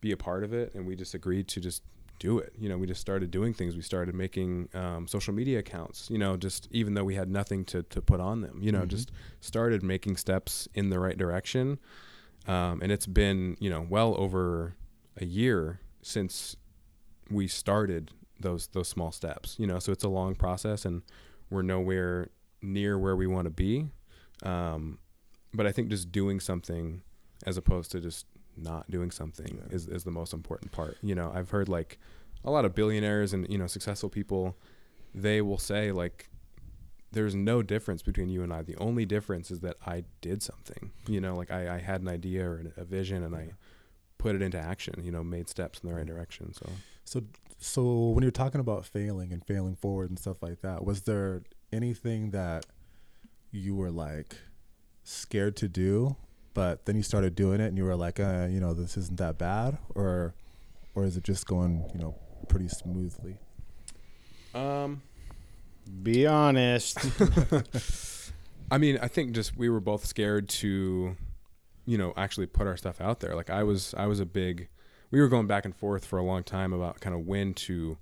be a part of it, and we just agreed to just do it. You know, we just started doing things. We started making um, social media accounts. You know, just even though we had nothing to to put on them. You know, Mhm. just started making steps in the right direction. Um, and it's been you know well over a year since we started those those small steps. You know, so it's a long process, and we're nowhere near where we want to be. Um, but I think just doing something as opposed to just not doing something Yeah. is, is the most important part. You know, I've heard like a lot of billionaires and you know successful people, they will say like, "There's no difference between you and I. The only difference is that I did something. You know, like I, I had an idea or a vision and I put it into action. You know, made steps in the right direction. So So, so when you're talking about failing and failing forward and stuff like that, was there anything that you were like scared to do, but then you started doing it and you were like, uh, you know, this isn't that bad, or, or is it just going, you know, pretty smoothly? um, Be honest. [LAUGHS] [LAUGHS] I mean, I think just we were both scared to, you know, actually put our stuff out there. Like I was, I was a big. We were going back and forth for a long time about kind of when to,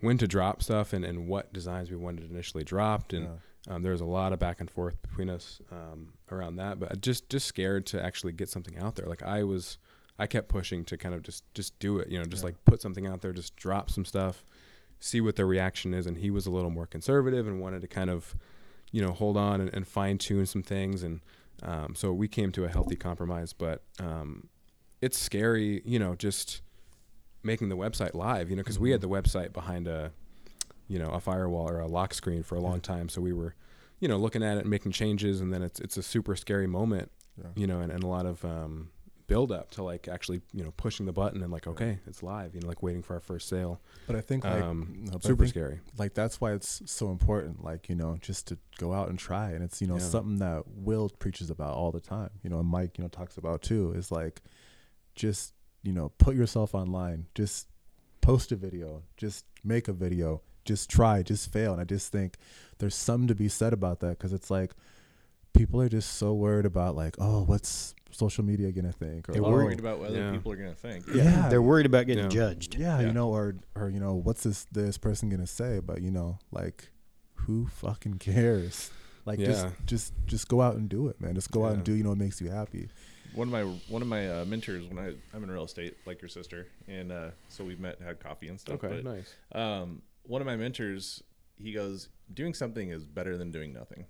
when to drop stuff and, and what designs we wanted initially dropped and Yeah. Um, there was a lot of back and forth between us um, around that but just just scared to actually get something out there. Like i was i kept pushing to kind of just just do it you know just Yeah. like put something out there just drop some stuff see what the reaction is. And he was a little more conservative and wanted to kind of you know hold on and, and fine tune some things. And um, so we came to a healthy compromise but um, it's scary you know just making the website live you know because we had the website behind a you know a firewall or a lock screen for a long time. So we were you know looking at it and making changes and then it's it's a super scary moment Yeah. you know and, and a lot of um, build up to like actually you know pushing the button and like okay it's live you know like waiting for our first sale. But I think like um, no, super think, scary. like that's why it's so important like you know just to go out and try. And it's you know Yeah. something that will preaches about all the time. You know and mike you know talks about too is like just you know put yourself online. Just post a video. Just make a video just try just fail and i just think there's something to be said about that because it's like people are just so worried about like oh what's social media gonna think or They're oh, worried about whether Yeah. people are gonna think. Yeah. They're worried about getting Yeah. judged. yeah, Yeah. you know, or or you know, what's this this person gonna say? But you know, like, who fucking cares? Like, just Yeah. just just go out and do it, man. Just go out and Yeah. do. You know, what makes you happy. One of my one of my uh, mentors when I I'm in real estate, like your sister, and uh, so we've met, had coffee and stuff. okay but, nice um, one of my mentors, he goes, doing something is better than doing nothing.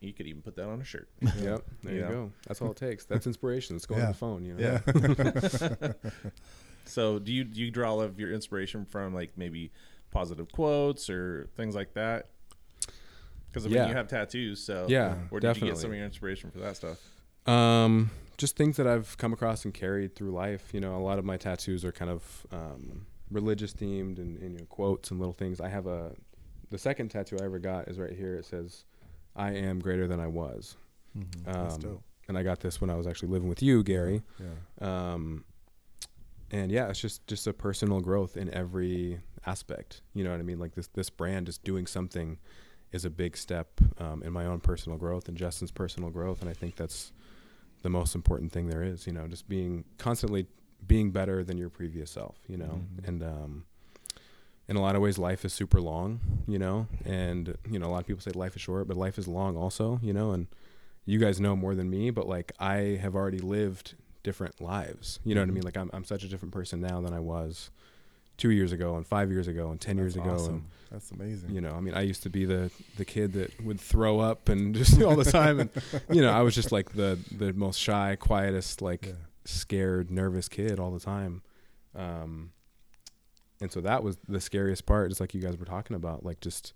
You could even put that on a shirt. [LAUGHS] yep there you Yeah. go that's all it [LAUGHS] takes that's inspiration it's going Yeah. on the phone you know [LAUGHS] So do you do you draw all of your inspiration from like maybe positive quotes or things like that? Because I mean, Yeah. you have tattoos, so yeah Where did definitely you get some of your inspiration for that stuff? Um, just things that I've come across and carried through life. You know, a lot of my tattoos are kind of um, religious themed and, and you know, quotes and little things. I have a the second tattoo I ever got is right here. It says, "I am greater than I was," Mm-hmm. That's Um, dope. and I got this when I was actually living with you, Gary. Yeah, Um, and yeah, it's just just a personal growth in every aspect. You know what I mean? Like this this brand just doing something is a big step um, in my own personal growth and Justin's personal growth, and I think that's the most important thing there is. You know, just being constantly being better than your previous self. You know, Mhm. and um, in a lot of ways, life is super long. You know, and you know a lot of people say life is short, but life is long also. You know, and you guys know more than me, but like I have already lived different lives. You know what I Mhm. mean? Like I'm I'm such a different person now than I was two years ago and five years ago and ten years That's ago awesome. That's amazing. you know, I mean I used to be the the kid that would throw up and [LAUGHS] just all the time and you know, I was just like the the most shy, quietest, like yeah. Scared, nervous kid all the time. Um and so that was the scariest part, just like you guys were talking about, like just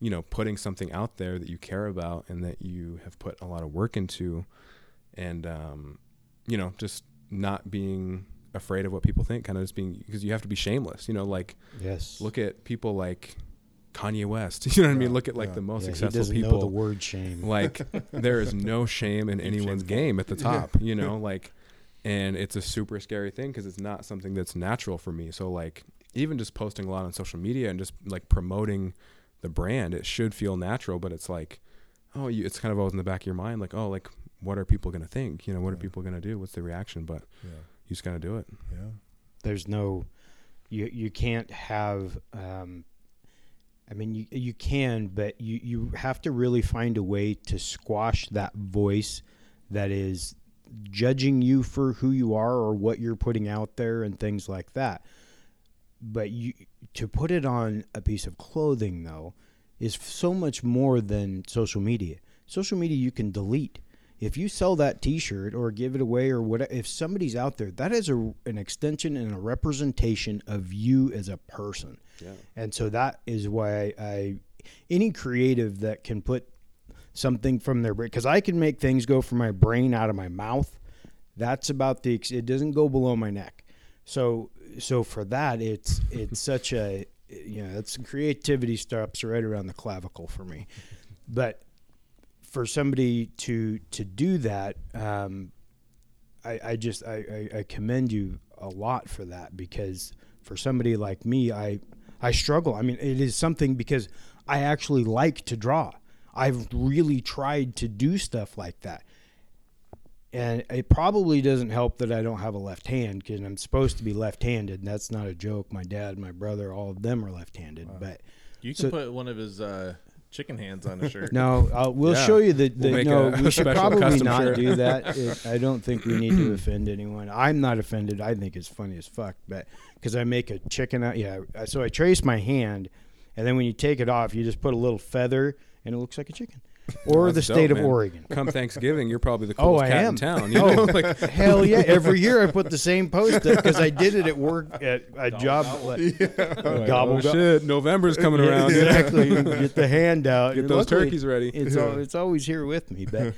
you know, putting something out there that you care about and that you have put a lot of work into and um you know, just not being afraid of what people think, kind of just being because you have to be shameless, you know, like Yes. look at people like Kanye West. [LAUGHS] You know what I mean? Look at like yeah. the most Yeah, successful people. the word shame. like [LAUGHS] there is no shame in anyone's game at the [LAUGHS] top, you know, like and it's a super scary thing because it's not something that's natural for me. So like even just posting a lot on social media and just like promoting the brand, it should feel natural, but it's like oh, you, it's kind of always in the back of your mind like, oh, like what are people going to think? You know, what are people going to do? What's the reaction? But yeah, you just got to do it. yeah. there's no you you can't have um I mean you you can but you you have to really find a way to squash that voice that is judging you for who you are or what you're putting out there and things like that. But you to put it on a piece of clothing though is so much more than social media. Social media you can delete. If you sell that t-shirt or give it away or whatever if somebody's out there that is a, an extension and a representation of you as a person. Yeah. and so that is why I, any creative that can put something from their brain because I can make things go from my brain out of my mouth. That's about the it doesn't go below my neck. So so for that it's it's such a you know it's creativity stops right around the clavicle for me. But for somebody to to do that, um, I, I just I, I, I commend you a lot for that because for somebody like me, I I struggle. I mean, it is something because I actually like to draw. I've really tried to do stuff like that. and it probably doesn't help that I don't have a left hand because I'm supposed to be left-handed. That's not a joke. My dad, my brother, all of them are left-handed. But You can So- put one of his uh, chicken hands on a [LAUGHS] shirt. no, uh, we'll Yeah. show you the. the We'll no, a- we should probably not shirt. do that. [LAUGHS] It, I don't think we need to offend anyone. I'm not offended. I think it's funny as fuck, but because I make a chicken out. Yeah, so I trace my hand, and then when you take it off, you just put a little feather, and it looks like a chicken. [LAUGHS] Or That's the dope, state of man. Oregon. Come Thanksgiving, you're probably the Oh, coolest I cat am. in town. You [LAUGHS] Oh, know? [LAUGHS] like, hell yeah! Every year I put the same post up because I did it at work at a job. Like, like, Gobble, oh, go- shit, November's coming Yeah, around. Exactly. Get the hand out. Get And those luckily, turkeys ready. It's al- it's always here with me. But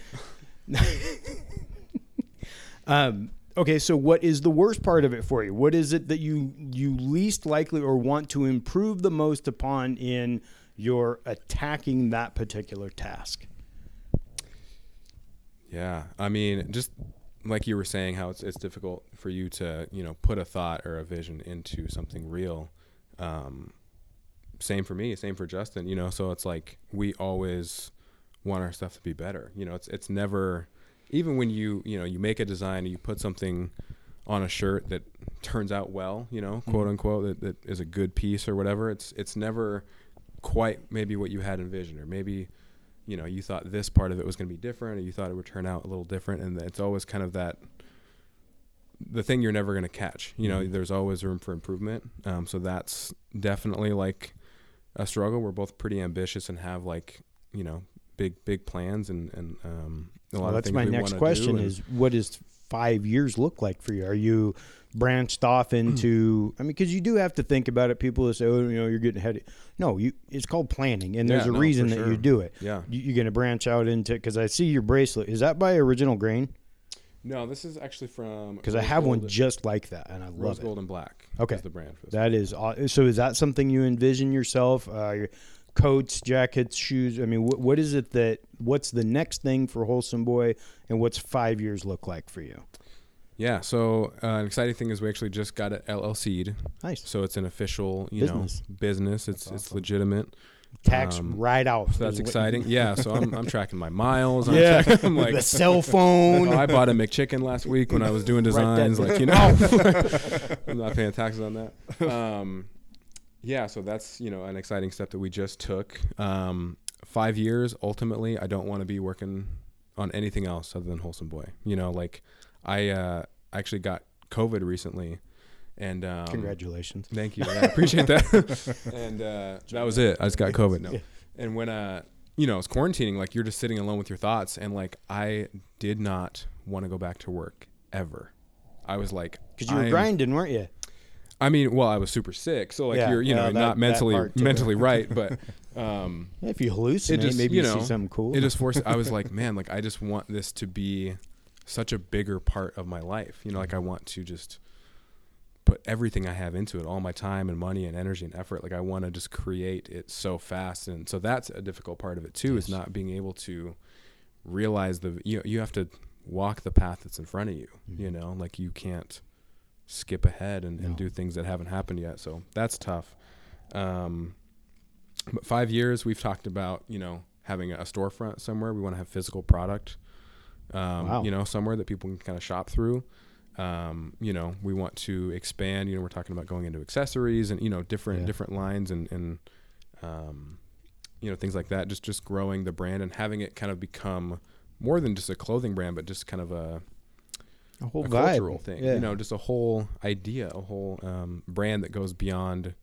um, okay, so what is the worst part of it for you? What is it that you you least likely or want to improve the most upon in your attacking that particular task? Yeah, I mean, just like you were saying, how it's it's difficult for you to you know put a thought or a vision into something real. Um, same for me, same for Justin. You know, so it's like we always want our stuff to be better. You know, it's it's never even when you you know you make a design and you put something on a shirt that turns out well, you know, quote unquote, that, that is a good piece or whatever. It's it's never quite maybe what you had envisioned or maybe you know you thought this part of it was going to be different or you thought it would turn out a little different and it's always kind of that the thing you're never going to catch you know there's always room for improvement um, so that's definitely like a struggle. We're both pretty ambitious and have like you know big big plans and and um, a lot Well, of that's things my we next question: is what does five years look like for you? Are you branched off into? I mean, because you do have to think about it. People will say, "Oh, you know, you're getting ahead." No, you. It's called planning, and there's Yeah, a no, reason that sure. you do it. yeah You, you're going to branch out into because I see your bracelet. Is that by Original Grain? no this is actually from Because I have one just like that, and I rose love it. gold and black Okay. is the brand for this That is so. Is that something you envision yourself? Uh, coats, jackets, shoes. I mean, what, what is it that? What's the next thing for Wholesome Boy, and what's five years look like for you? Yeah. So uh, an exciting thing is we actually just got it LLC'd, Nice. so it's an official, you Business. know, business. It's it's legitimate. Tax Um, right out. So that's exciting. [LAUGHS] Yeah. So I'm I'm tracking my miles. I'm, Yeah. checking- I'm [LAUGHS] like. the cell phone. [LAUGHS] oh, I bought a McChicken last week when I was doing designs, like you know, I'm not paying taxes on that. Um, yeah, so that's you know an exciting step that we just took. Um, five years, ultimately, I don't want to be working on anything else other than Wholesome Boy. You know, like I uh, actually got COVID recently, and um, Congratulations. Thank you. I appreciate that. [LAUGHS] and uh, that was it. I just got COVID. No. Yeah. And when uh, you know, I was quarantining, like you're just sitting alone with your thoughts, and like I did not want to go back to work ever. I was like, Because you were I'm- grinding, weren't you? I mean, well, I was super sick, so like Yeah, you're, you yeah, know, that- not mentally mentally right, but [LAUGHS] um, If you hallucinate, It just, maybe you know, see something cool. it just forced. I was like, [LAUGHS] man, like I just want this to be such a bigger part of my life. You know, like I want to just put everything I have into it, all my time and money and energy and effort. Like I want to just create it so fast, and so that's a difficult part of it too. Is not being able to realize the you you have to walk the path that's in front of you. You know, like you can't skip ahead and, and No. do things that haven't happened yet. So that's tough. Um, but five years, we've talked about you know having a storefront somewhere. We want to have physical product. Um, Wow. You know, somewhere that people can kind of shop through. Um, you know, we want to expand. You know, we're talking about going into accessories and you know different Yeah. different lines and and um, you know things like that. Just just growing the brand and having it kind of become more than just a clothing brand, but just kind of a a whole a vibe. cultural thing. Yeah. You know, just a whole idea, a whole um, brand that goes beyond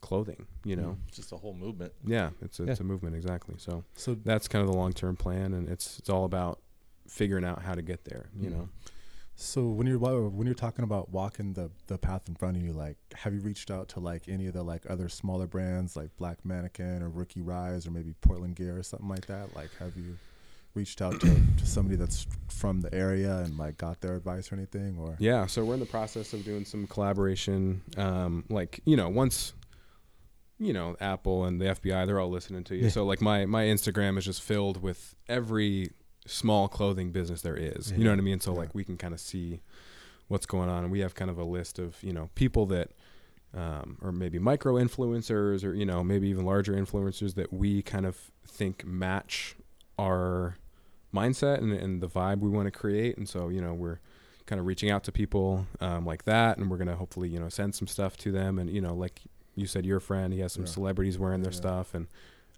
clothing. You know, It's just a whole movement. yeah, it's a, it's a movement exactly. So So that's kind of the long term plan, and it's it's all about figuring out how to get there. You know, So when you're when you're talking about walking the the path in front of you, like have you reached out to like any of the like other smaller brands like Black Mannequin or Rookie Rise or maybe Portland Gear or something like that? Like have you reached out to, to somebody that's from the area and like got their advice or anything or yeah. So we're in the process of doing some collaboration. Um, like you know, once you know Apple and the FBI, they're all listening to you. Yeah. So like my my Instagram is just filled with every small clothing business there is. You know what I mean? So Yeah. like we can kind of see what's going on, and we have kind of a list of you know people that. Um, or maybe micro influencers, or you know, maybe even larger influencers that we kind of think match our mindset and, and the vibe we want to create. And so, you know, we're kind of reaching out to people um, like that, and we're gonna hopefully, you know, send some stuff to them. And you know, like you said, your friend, he has some Yeah. celebrities wearing their Yeah. stuff, and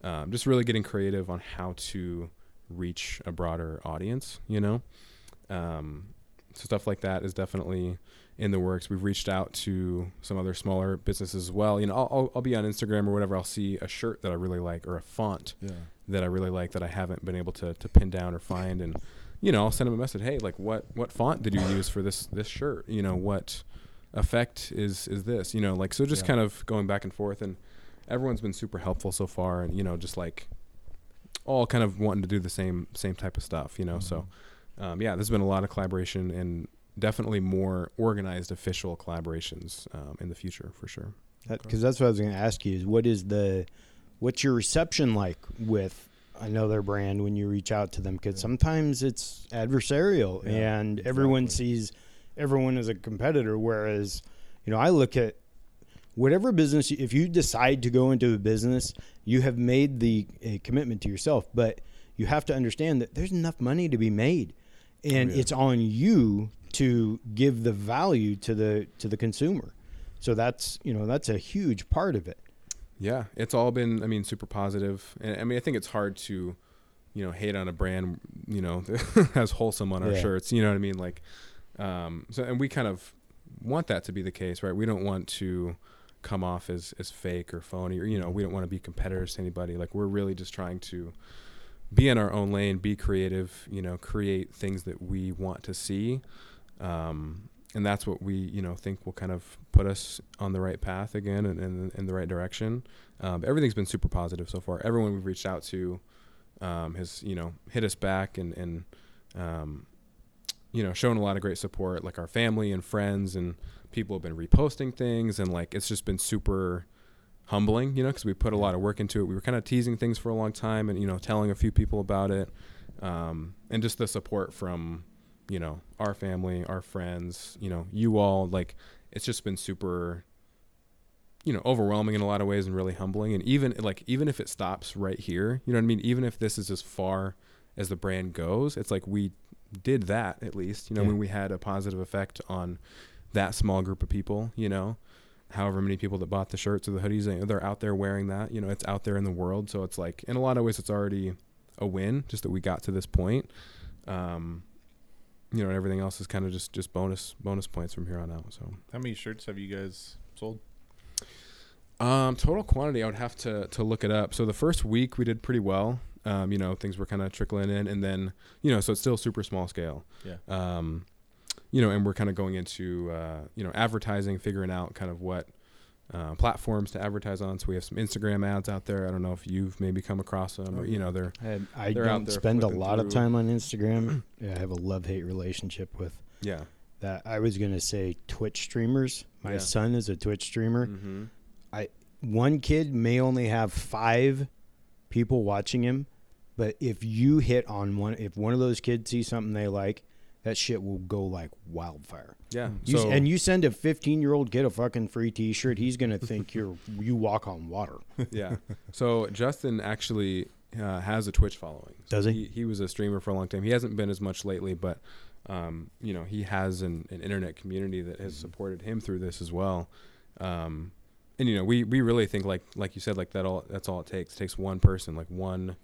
um, just really getting creative on how to reach a broader audience. You know, um, so stuff like that is definitely in the works. We've reached out to some other smaller businesses as well. You know, I'll, I'll, I'll be on Instagram or whatever. I'll see a shirt that I really like or a font Yeah. That I really like that I haven't been able to, to pin down or find. And, you know, I'll send them a message. Hey, like what, what font did you [LAUGHS] use for this, this shirt? You know, what effect is, is this, you know, like, so just Yeah. kind of going back and forth and everyone's been super helpful so far. And, you know, just like all kind of wanting to do the same, same type of stuff, you know? So, um, yeah, there's been a lot of collaboration and definitely more organized official collaborations um, in the future for sure. Because that's what I was going to ask you: is what is the, what's your reception like with another brand when you reach out to them? Because Yeah. sometimes it's adversarial, Yeah, and everyone sees everyone as a competitor. Whereas, you know, I look at whatever business. If you decide to go into a business, you have made the a commitment to yourself, but you have to understand that there's enough money to be made, and Oh, yeah. it's on you to give the value to the to the consumer. So that's you know that's a huge part of it. Yeah, it's all been, I mean, super positive. And I mean, I think it's hard to, you know, hate on a brand, you know, [LAUGHS] that has wholesome on our Yeah. shirts. You know what I mean? Like, um, so, and we kind of want that to be the case, right? We don't want to come off as, as fake or phony or, you know, we don't want to be competitors to anybody. Like, we're really just trying to be in our own lane, be creative, you know, create things that we want to see. Um, and that's what we you know think will kind of put us on the right path again and in, the right direction. Um, everything's been super positive so far. Everyone we've reached out to um, has you know hit us back and and um, you know shown a lot of great support. Like our family and friends and people have been reposting things and like it's just been super humbling, you know, because we put a lot of work into it. We were kind of teasing things for a long time and you know telling a few people about it, um, and just the support from you know our family our friends you know you all like it's just been super you know overwhelming in a lot of ways and really humbling. And even like even if it stops right here you know what i mean? Even if this is as far as the brand goes it's like we did that at least you know Yeah. when we had a positive effect on that small group of people you know? However many people that bought the shirts or the hoodies they- they're out there wearing that you know it's out there in the world. So it's like in a lot of ways it's already a win just that we got to this point. Um you know, and everything else is kind of just just bonus bonus points from here on out. So, How many shirts have you guys sold? um, total quantity, I would have to to look it up. So the first week we did pretty well. Um, you know, things were kind of trickling in, and then you know, so it's still super small scale. Yeah. Um, you know, and we're kind of going into uh, you know advertising, figuring out kind of what uh, platforms to advertise on. So we have some Instagram ads out there. I don't know if you've maybe come across them, or you know, they're I, I They're don't spend a lot of time on Instagram. [CLEARS THROAT] yeah, I have a love hate relationship with yeah. that. I was gonna say Twitch streamers. My Yeah. son is a Twitch streamer. Mm-hmm. One kid may only have five people watching him, but if you hit on one, if one of those kids sees something they like, that shit will go like wildfire. Yeah. You, so and you send a 15 year old kid a fucking free T-shirt, he's gonna think [LAUGHS] you're you walk on water. [LAUGHS] yeah. So Justin actually uh, has a Twitch following. So Does he? he? He was a streamer for a long time. He hasn't been as much lately, but um, you know he has an, an internet community that has supported him through this as well. Um, and you know we we really think like like you said like that all that's all it takes. It takes one person like one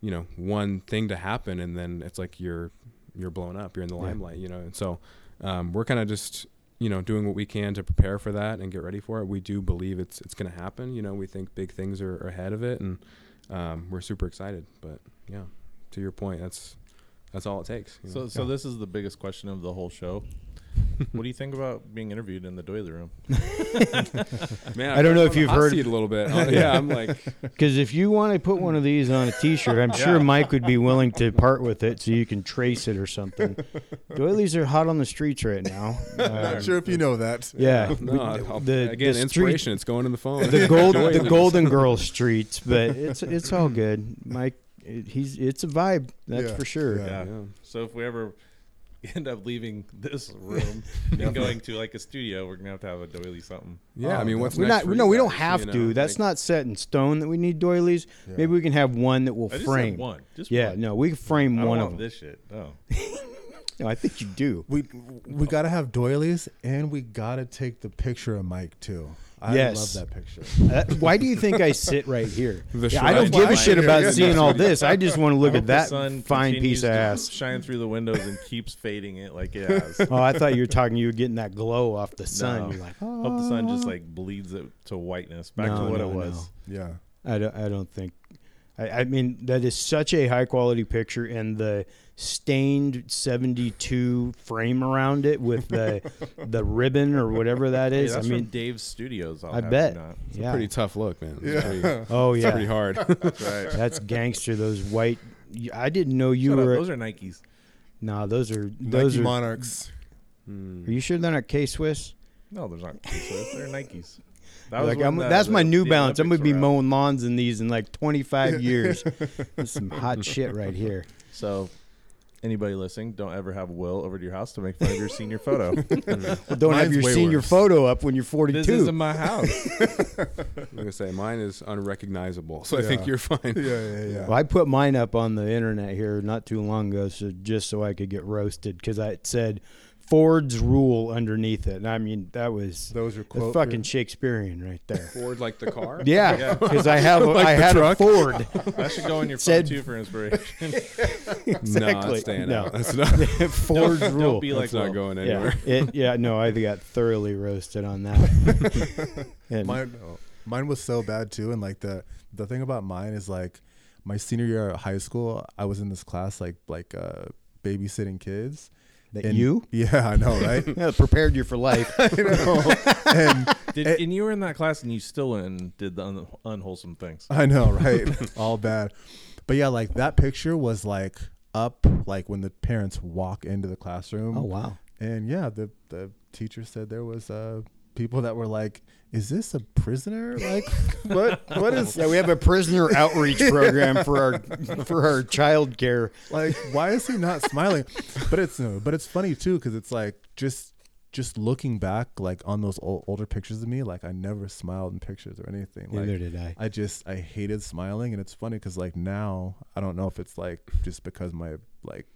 you know one thing to happen and then it's like you're you're blown up you're in the Yeah. limelight you know and so um, we're kind of just you know doing what we can to prepare for that and get ready for it we do believe it's it's going to happen you know we think big things are, are ahead of it and um, we're super excited but yeah to your point that's that's all it takes you know? So, so this is the biggest question of the whole show. What do you think about being interviewed in the doily room? [LAUGHS] man I don't know if you've heard- seat a little bit Uh, yeah i'm like [LAUGHS] Because if you want to put one of these on a T-shirt, I'm sure Yeah. Mike would be willing to part with it so you can trace it or something. [LAUGHS] Doilies are hot on the streets right now. Um, Not sure if you know that. Yeah, no, but I'll- the, again the inspiration street- it's going in the phone the gold, the Golden Girl streets, but it's it's all good. Mike, it- he's it's a vibe, that's Yeah, for sure. yeah. yeah. So if we ever [LAUGHS] end up leaving this [LAUGHS] room and going to like a studio, we're gonna have to have a doily something. Yeah, I Oh, mean, what's We're next not. for No, we don't guys, have you to. That's Like, not set in stone that we need doilies. Maybe we can have one that will I just frame. said one. Just Yeah, one. no, we can frame I don't one want of them. this shit. No. [LAUGHS] No, I think you do. We we gotta have doilies, and we gotta take the picture of Mike too. I Yes. love that picture. Uh, why do you think I sit right here? [LAUGHS] The Yeah, I don't give a Why? shit about seeing all this. I just want to look at that fine piece of ass. Shine through the windows and keeps fading it like it has. [LAUGHS] Oh, I thought you were talking. You were getting that glow off the sun. No. You're like, oh. Hope the sun just like bleeds it to whiteness back No, to what no, it was. Yeah. I don't. I don't think. I, I mean, that is such a high quality picture, and the stained '72 frame around it with the [LAUGHS] the ribbon or whatever that Hey, that's I mean, from Dave's Studios. I'll I have bet. not. yeah. Pretty tough look, man. It's pretty, [LAUGHS] oh it's yeah, pretty hard. That's right. [LAUGHS] that's gangster. Those white. I didn't know you Shut up, were. Those are Nikes. nah, those are those Nike are. Monarchs. Are you sure they're not K Swiss? No, those aren't K-Swiss. They're Nikes. That Like, I'm- the- that's the- my New Balance. I'm gonna be were out. mowing lawns in these in like 25 [LAUGHS] years. That's some hot shit right here. So, anybody listening, don't ever have Will over to your house to make fun of your senior photo. [LAUGHS] [LAUGHS] Don't have your senior worse. photo up when you're 42. this isn't my house. I'm gonna say mine is unrecognizable, so I think you're fine. Yeah, yeah, yeah. Well, I put mine up on the internet here not too long ago, so just so I could get roasted because I said Ford's rule underneath it. And I mean, that was Those are that's quote fucking Shakespearean right there. Ford like the car. [LAUGHS] Yeah, because I have a, [LAUGHS] Like I had truck? a Ford. [LAUGHS] that should go in your Said- phone too for inspiration. No, Exactly. that's staying No. out. That's not. Ford's don't, rule. don't be like That's not Will. going yeah, anywhere. it, yeah, no, I got thoroughly roasted on that. and mine, mine was so bad too. And like the the thing about mine is like my senior year of high school, I was in this class like like uh, babysitting kids. That And- you [LAUGHS] Yeah, I know, right? [LAUGHS] Yeah, prepared you for life. [LAUGHS] and Did, Eh. and you were in that class and you still went and did the un- unwholesome things. I know, right? All bad. But yeah, like that picture was like up like when the parents walk into the classroom. oh wow. And yeah, the the teacher said there was uh people that were like, "Is this a prisoner? Like, [LAUGHS] what what is Yeah, we have a prisoner outreach [LAUGHS] program for our for our child care. like why is he not smiling?" But it's no, but it's funny too because it's like just just looking back like on those old, older pictures of me, like I never smiled in pictures or anything. Like Neither did I. I just I hated smiling, and it's funny because like now I don't know if it's like just because my like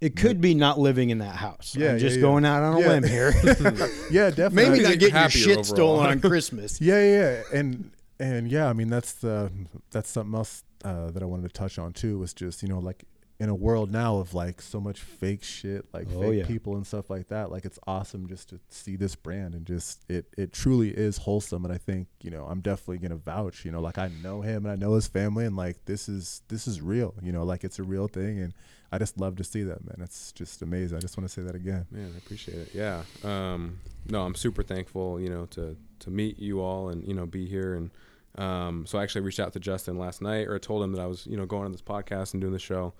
It could be not living in that house. Yeah, I'm just yeah. going out on a Yeah. limb here. [LAUGHS] yeah definitely Maybe not getting your overall. shit stolen on [LAUGHS] Christmas. Yeah, yeah, yeah. and and yeah, I mean that's the that's something else uh, that I wanted to touch on too. Was just you know like in a world now of like so much fake shit, like Oh, fake yeah. people and stuff like that. Like it's awesome just to see this brand and just it it truly is wholesome. And I think you know I'm definitely gonna vouch. You know, like I know him and I know his family, and like this is this is real. You know, like it's a real thing, and I just love to see that man. It's just amazing. I just want to say that again. Man, I appreciate it. Yeah. Um, no, I'm super thankful, you know, to to meet you all and you know be here. And um, so I actually reached out to Justin last night, or I told him that I was you know going on this podcast and doing the show,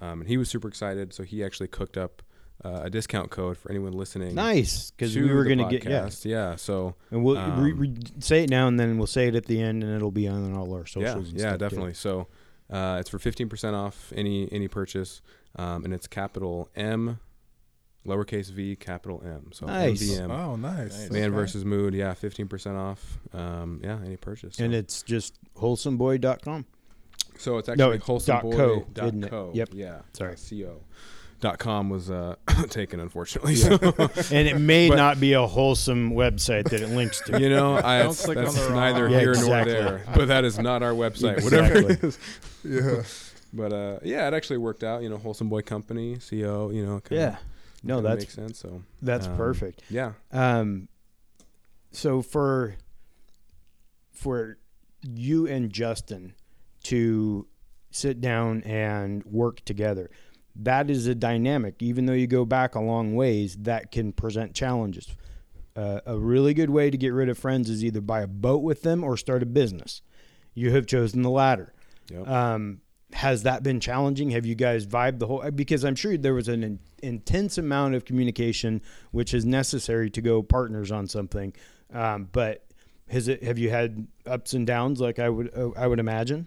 um, and he was super excited. So he actually cooked up uh, a discount code for anyone listening. Nice, because we were the going to get yeah, yeah. So and we'll Um, re, say it now and then we'll say it at the end, and it'll be on all our yeah, socials. and yeah, stuff, too. definitely. So uh, it's for 15% off any any purchase, um, and it's capital M, lowercase v, capital M. So Nice. MVM. Oh, nice. Nice. Man Okay. versus Mood, yeah, fifteen percent off. Um, yeah, any purchase. So, And it's just wholesomeboy.com. so it's no, actually it's wholesome dot boy co, dot isn't it? Yep. Yeah. Sorry. Co. Dot com was uh, [COUGHS] taken unfortunately. Yeah. So [LAUGHS] And it may But- not be a wholesome website that it links to. you know, I Don't that's, click on that's the wrong- neither Yeah, here exactly. nor there. But that is not our website. Whatever it Exactly. is. [LAUGHS] Yeah. [LAUGHS] But uh, yeah, it actually worked out. You know, wholesome boy company, CO. You know, kinda, Yeah. No, kinda makes sense. So that's um, perfect. Yeah. Um, so for for you and Justin to sit down and work together, that is a dynamic. Even though you go back a long ways, that can present challenges. Uh, a really good way to get rid of friends is either buy a boat with them or start a business. You have chosen the latter. Yep. Um, has that been challenging? Have you guys vibed the whole? Because I'm sure there was an in, intense amount of communication, which is necessary to go partners on something. Um, but has it? Have you had ups and downs? Like I would, uh, I would imagine.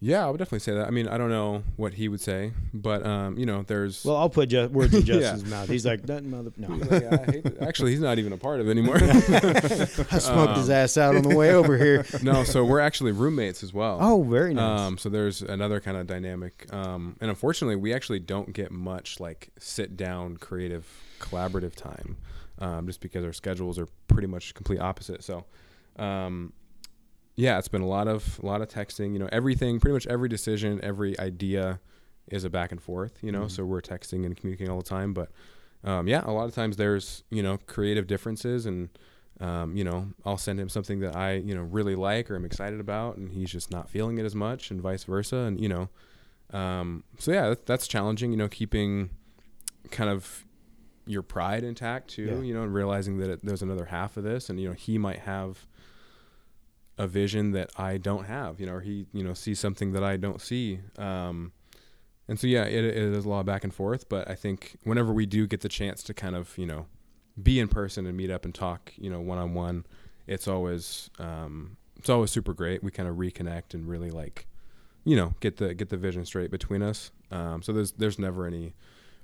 Yeah, I would definitely say that. I mean, I don't know what he would say, but um, you know, there's. Well, I'll put ju- words in [LAUGHS] Yeah. Justin's mouth. He's like, that mother. No. He's like, "I hate it." Actually, he's not even a part of it anymore. [LAUGHS] I smoked his ass out on the way over here. [LAUGHS] no, so we're actually roommates as well. Oh, very nice. Um, so there's another kind of dynamic, um, and unfortunately, we actually don't get much like sit down, creative, collaborative time, um, just because our schedules are pretty much complete opposite. So, um, yeah, it's been a lot of a lot of texting. You know, everything, pretty much every decision, every idea is a back and forth. You know, Mhm. so we're texting and communicating all the time. But um, yeah, a lot of times there's you know creative differences and. Um, you know, I'll send him something that I, you know, really like or I'm excited about, and he's just not feeling it as much, and vice versa. And you know, um, so yeah, that, that's challenging. You know, keeping kind of your pride intact too. Yeah. You know, and realizing that it, there's another half of this, and you know, he might have a vision that I don't have. You know, or he, you know, sees something that I don't see. Um, and so yeah, it, it is a lot of back and forth. But I think whenever we do get the chance to kind of, you know, be in person and meet up and talk, you know, one on one, it's always um, it's always super great. We kind of reconnect and really like, you know, get the get the vision straight between us. Um, so there's there's never any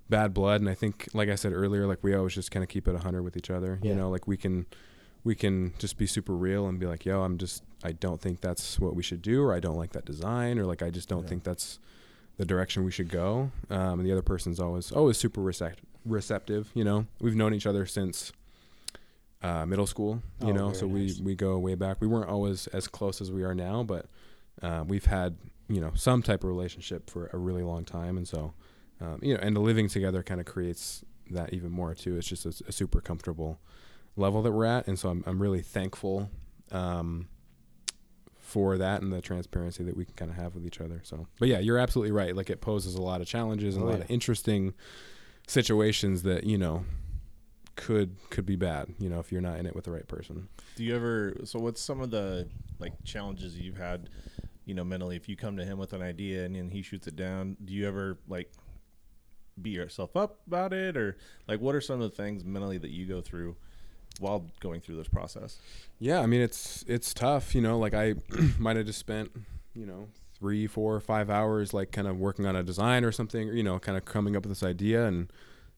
bad blood, and I think, like I said earlier, like we always just kind of keep it a hundred with each other. Yeah. You know, like we can we can just be super real and be like, yo, I'm just I don't think that's what we should do, or I don't like that design, or like I just don't Yeah. think that's the direction we should go. Um, and the other person's always always super recept- receptive. You know, we've known each other since uh, middle school. You Oh, know, so nice. we we go way back. We weren't always as close as we are now, but uh, we've had you know some type of relationship for a really long time, and so um, you know, and the living together kind of creates that even more too. It's just a, a super comfortable level that we're at, and so I'm I'm really thankful. Um, for that and the transparency that we can kind of have with each other. So, but yeah, you're absolutely right. Like it poses a lot of challenges and Oh, a lot yeah. of interesting situations that you know could could be bad. You know, if you're not in it with the right person. Do you ever? So, what's some of the like challenges you've had? You know, mentally, if you come to him with an idea and then he shoots it down, do you ever like beat yourself up about it, or like what are some of the things mentally that you go through while going through this process? Yeah, I mean it's it's tough. You know, like I [CLEARS THROAT] might have just spent you know three, four, five hours like kind of working on a design or something. Or, you know, kind of coming up with this idea and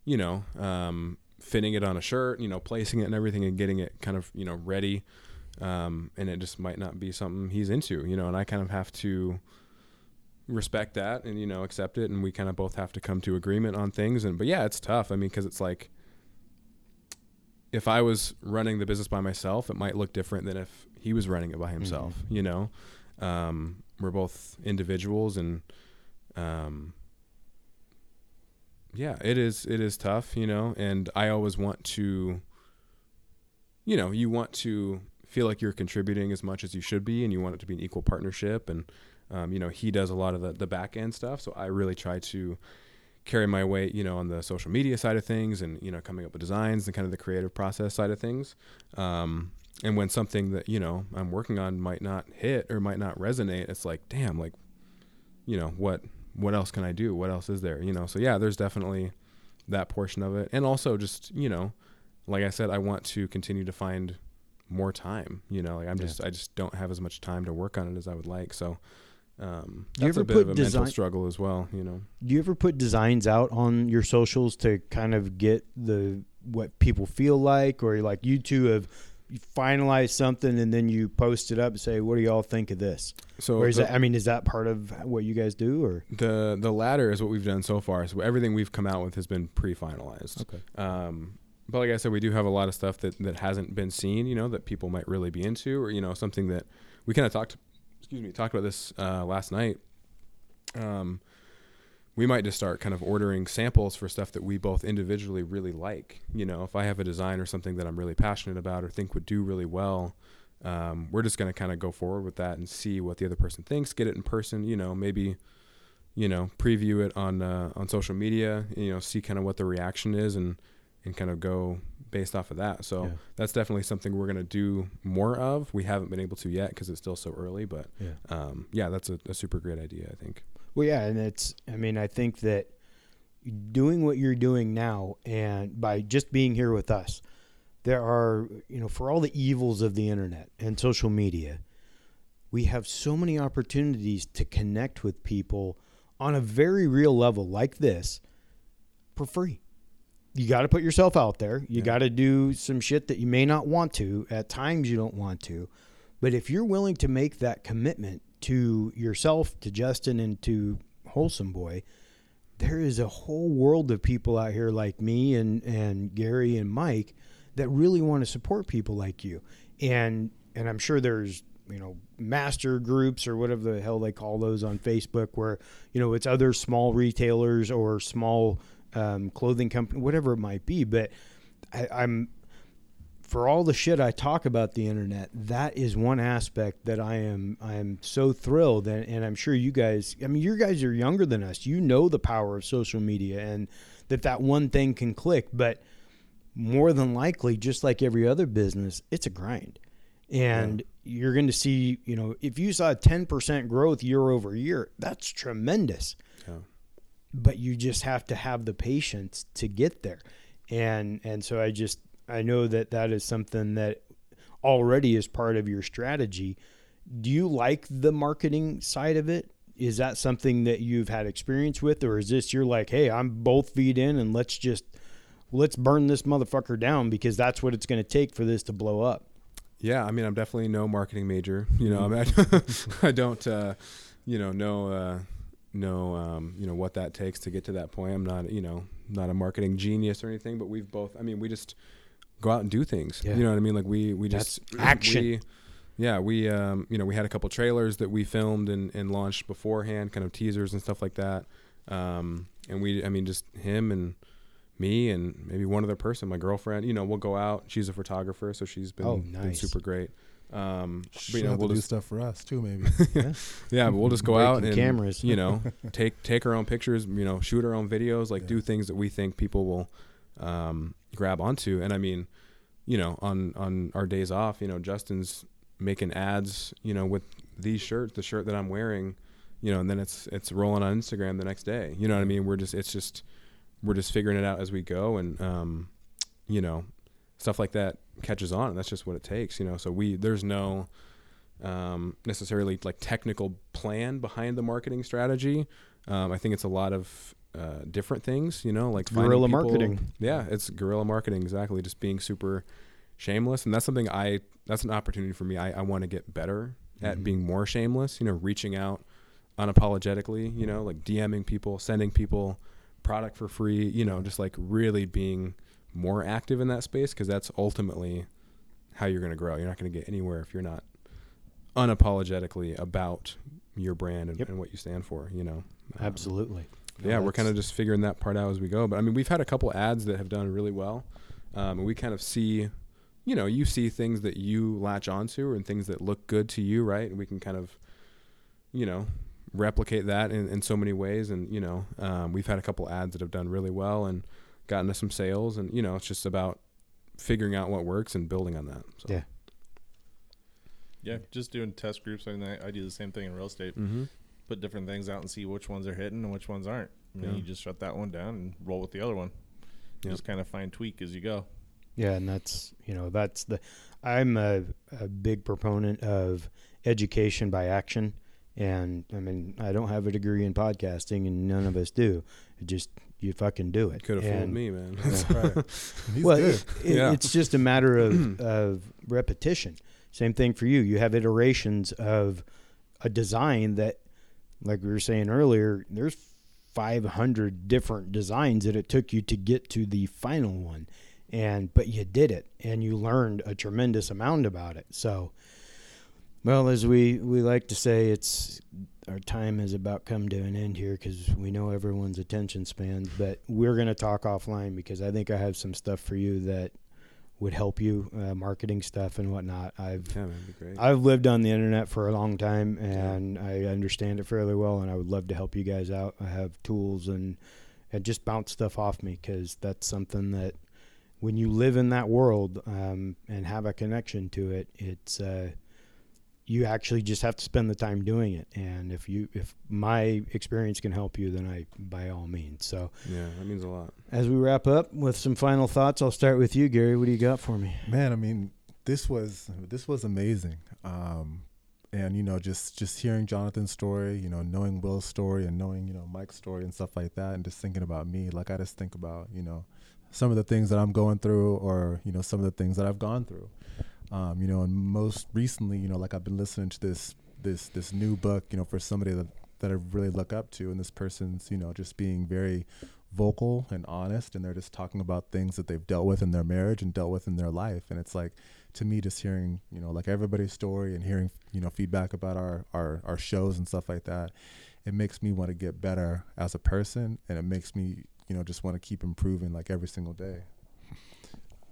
you know um, fitting it on a shirt. You know, placing it and everything and getting it kind of you know ready. Um, and it just might not be something he's into. You know, and I kind of have to respect that and you know accept it and we kind of both have to come to agreement on things and but yeah it's tough i mean because it's like if i was running the business by myself it might look different than if he was running it by himself you know? Um, we're both individuals and um, yeah it is it is tough you know? And i always want to you know you want to feel like you're contributing as much as you should be and you want it to be an equal partnership and um, you know he does a lot of the, the back end stuff. So i really try to carry my weight you know on the social media side of things and you know coming up with designs and kind of the creative process side of things. Um, and when something that you know i'm working on might not hit or might not resonate it's like damn like you know what what else can i do? What else is there? You know so yeah there's definitely that portion of it. And also just you know like i said i want to continue to find more time you know like i'm Yeah. just i just don't have as much time to work on it as i would like. So um Do you that's ever a bit put of a design- mental struggle as well you know Do you ever put designs out on your socials to kind of get the what people feel like, or like you two have finalized something and then you post it up and say, "What do y'all think of this?" so or is the, that? I mean, is that part of what you guys do? Or the the latter is what we've done so far so everything we've come out with has been pre-finalized okay, Um, but like I said, we do have a lot of stuff that, that hasn't been seen, you know, that people might really be into, or you know, something that we kind of talked, excuse me, talked about this uh, last night. Um, we might just start kind of ordering samples for stuff that we both individually really like. You know, if I have a design or something that I'm really passionate about or think would do really well, um, we're just going to kind of go forward with that and see what the other person thinks. Get it in person, you know, maybe you know preview it on uh, on social media. You know, see kind of what the reaction is and and kind of go based off of that. So Yeah. that's definitely something we're going to do more of. We haven't been able to yet because it's still so early, but yeah. um, yeah, that's a, a super great idea. I think. Well, yeah, and it's. I mean, I think that doing what you're doing now, and by just being here with us, there are you know for all the evils of the internet and social media, we have so many opportunities to connect with people on a very real level like this for free. You got to put yourself out there. You Yeah. got to do some shit that you may not want to. At times, you don't want to. But if you're willing to make that commitment to yourself, to Justin, and to Wholesome Boy, there is a whole world of people out here like me and, and Gary and Mike that really want to support people like you. And and I'm sure there's you know master groups or whatever the hell they call those on Facebook where you know it's other small retailers or small um, clothing company whatever it might be. But I, I'm for all the shit I talk about the internet, that is one aspect that I am I am so thrilled and, and I'm sure you guys I mean you guys are younger than us. You know the power of social media and that that one thing can click, but more than likely just like every other business, it's a grind. And you're going to see, you know, if you saw 10% growth year over year, that's tremendous Yeah. But you just have to have the patience to get there. And and so i just i know that that is something that already is part of your strategy. Do you like the marketing side of it? Is that something that you've had experience with or is this you're like hey i'm both feet in and let's just let's burn this motherfucker down because that's what it's going to take for this to blow up Yeah, I mean, I'm definitely no marketing major. You know, I, mean, [LAUGHS] I don't, uh, you know, know, uh, know, um, you know, what that takes to get to that point. I'm not, you know, not a marketing genius or anything, but we've both. I mean, we just go out and do things. Yeah. You know what I mean? Like we, we just That's action. we- yeah, we, um, you know, we had a couple trailers that we filmed and, and launched beforehand, kind of teasers and stuff like that. Um, and we, I mean, just him and me and maybe one other person, my girlfriend. You know, we'll go out. She's a photographer, so she's been, Oh, been nice. super great. Um, but you know, have we'll to do stuff for us too, maybe. [LAUGHS] yeah, but we'll just go out Breaking and cameras. you know [LAUGHS] take take our own pictures, you know, shoot our own videos, like Yeah. do things that we think people will um, grab onto. And I mean, you know, on on our days off, you know, Justin's making ads, you know, with these shirts, the shirt that I'm wearing, you know, and then it's it's rolling on Instagram the next day. You know what I mean? We're just it's just we're just figuring it out as we go, and um, you know, stuff like that catches on. And that's just what it takes, you know. So we there's no um, necessarily like technical plan behind the marketing strategy. Um, I think it's a lot of uh, different things, you know, like Guerrilla people- marketing. Yeah, it's guerrilla marketing exactly. Just being super shameless, and that's something I that's an opportunity for me. I, I want to get better at Mhm. being more shameless. You know, reaching out unapologetically. You know, like DMing people, sending people product for free. You know, just like really being more active in that space because that's ultimately how you're going to grow. You're not going to get anywhere if you're not unapologetically about your brand and, Yep. and what you stand for. You know, Um, absolutely yeah, we're kind of just figuring that part out as we go. But I mean, we've had a couple ads that have done really well, um, and we kind of see, you know, you see things that you latch onto and things that look good to you, right? And we can kind of, you know, replicate that in, in so many ways. And you know, um, we've had a couple ads that have done really well and gotten us some sales. And you know, it's just about figuring out what works and building on that. So. Yeah. Yeah, just doing test groups. I, mean, I I do the same thing in real estate. Mm-hmm. Put different things out and see which ones are hitting and which ones aren't. And then Yeah. you just shut that one down and roll with the other one. Yeah. Just kind of fine tweak as you go. Yeah, and that's you know that's the I'm a, a big proponent of education by action, and I mean I don't have a degree in podcasting, and none of us do. It just you fucking do it. Could have fooled me, man. That's right. [LAUGHS] He's well, good. it- it- Yeah. it's just a matter of [CLEARS THROAT] of repetition. Same thing for you. You have iterations of a design that, like we were saying earlier, there's 500 different designs that it took you to get to the final one, and but you did it, and you learned a tremendous amount about it. So, well, as we we like to say, it's our time has about come to an end here because we know everyone's attention spans. But we're going to talk offline because I think I have some stuff for you that would help you, uh, marketing stuff and whatnot. I've yeah, man. I've lived on the internet for a long time and I understand it fairly well, and I would love to help you guys out. I have tools and and just bounce stuff off me because that's something that when you live in that world um, and have a connection to it, it's uh, you actually just have to spend the time doing it. And if you if my experience can help you, then I by all means. So yeah, that means a lot. as we wrap up with some final thoughts, I'll start with you, Gary. What do you got for me? Man, I mean, this was this was amazing. Um, and you know just just hearing jonathon's story you know knowing will's story and knowing you know mike's story and stuff like that and just thinking about me like i just think about you know some of the things that i'm going through or you know some of the things that i've gone through um, you know and most recently you know like i've been listening to this this this new book you know for somebody that that i really look up to and this person's you know just being very vocal and honest and they're just talking about things that they've dealt with in their marriage and dealt with in their life and it's like to me just hearing you know like everybody's story and hearing you know feedback about our our, our shows and stuff like that it makes me want to get better as a person and it makes me you know just want to keep improving like every single day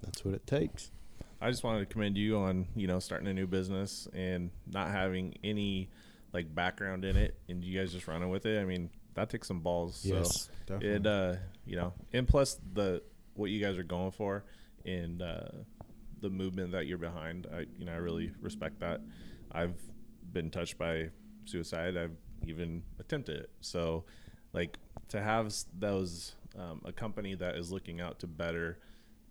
That's what it takes. I just wanted to commend you on you know starting a new business and not having any like background in it, and you guys just running with it. I mean, that takes some balls. Yes, so it uh, you know, and plus the what you guys are going for and uh, the movement that you're behind. I you know I really respect that. I've been touched by suicide. I've even attempted it. So like to have those um, a company that is looking out to better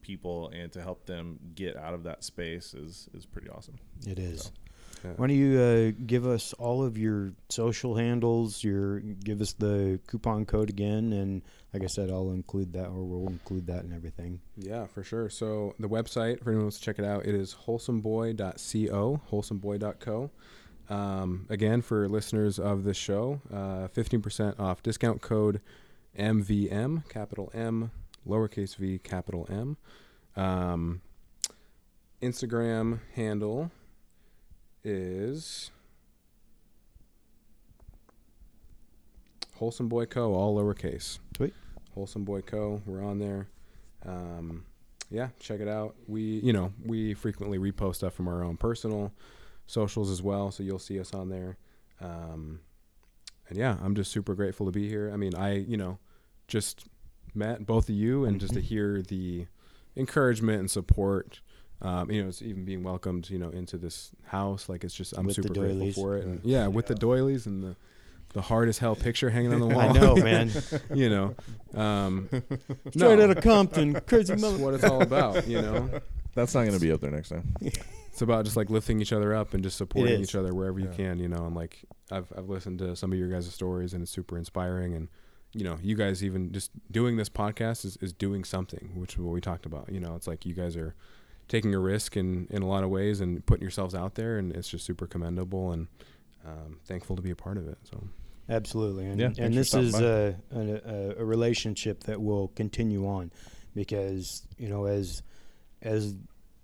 people and to help them get out of that space is is pretty awesome. It is. Yeah. Why don't you uh, give us all of your social handles? Your give us the coupon code again, and like I said, I'll include that, or we'll include that and everything. Yeah, for sure. So the website, for anyone wants to check it out, it is wholesomeboy.co, wholesomeboy.co. Um, again, for listeners of the show, uh, 15% off discount code MVM, capital M, lowercase v, capital M. Um, Instagram handle is Wholesome Boy Co. All lowercase. Sweet. Wholesome Boy Co. We're on there. Um, yeah, check it out. We, you know, we frequently repost stuff from our own personal socials as well, so you'll see us on there. Um, and yeah, I'm just super grateful to be here. I mean, I, you know, just met both of you, and just to Mhm. hear the encouragement and support. Um, you know, it's even being welcomed, you know, into this house. Like it's just, I'm With super grateful for it. And yeah, with the doilies and the the hard as hell picture hanging on the [LAUGHS] wall. I know, man. [LAUGHS] you know, um, [LAUGHS] Straight no, out of Compton, crazy that's mother. what it's all about. You know, That's not going to be up there next time. it's about just like lifting each other up and just supporting each other wherever you can. You know, and like I've I've listened to some of your guys' stories and it's super inspiring. And you know, you guys even just doing this podcast is, is doing something, which is what we talked about. You know, it's like you guys are taking a risk in in a lot of ways and putting yourselves out there, and it's just super commendable and um, thankful to be a part of it. So Absolutely, and Yeah, and this is a, a a relationship that will continue on because you know as as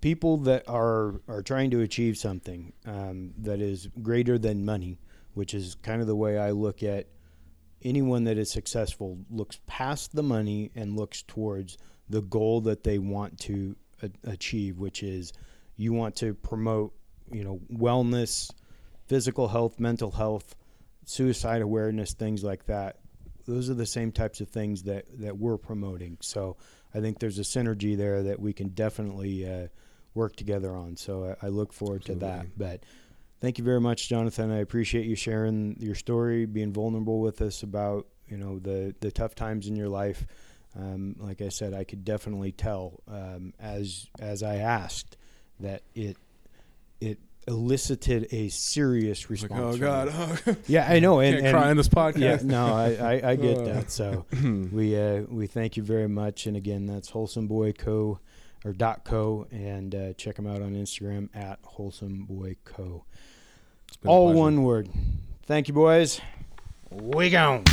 people that are are trying to achieve something um, that is greater than money, which is kind of the way I look at anyone that is successful looks past the money and looks towards the goal that they want to a- achieve, which is you want to promote you know wellness, physical health, mental health suicide awareness, things like that. Those are the same types of things that, that we're promoting. So I think there's a synergy there that we can definitely uh, work together on. So I, I look forward to that. But thank you very much, Jonathon. I appreciate you sharing your story, being vulnerable with us about you know the the tough times in your life. Um, like I said, I could definitely tell um, as as I asked that it it elicited a serious response. like, oh God, oh, [LAUGHS] Yeah, I know, and, can't and cry on this podcast. yeah, no, I, I, I get Uh. [LAUGHS] that. So [CLEARS THROAT] we uh, we thank you very much, and again, that's Wholesome Boy Co. or dot co, and uh, check them out on Instagram at Wholesome Boy Co. It's been a All one word. Thank you, boys. We gone.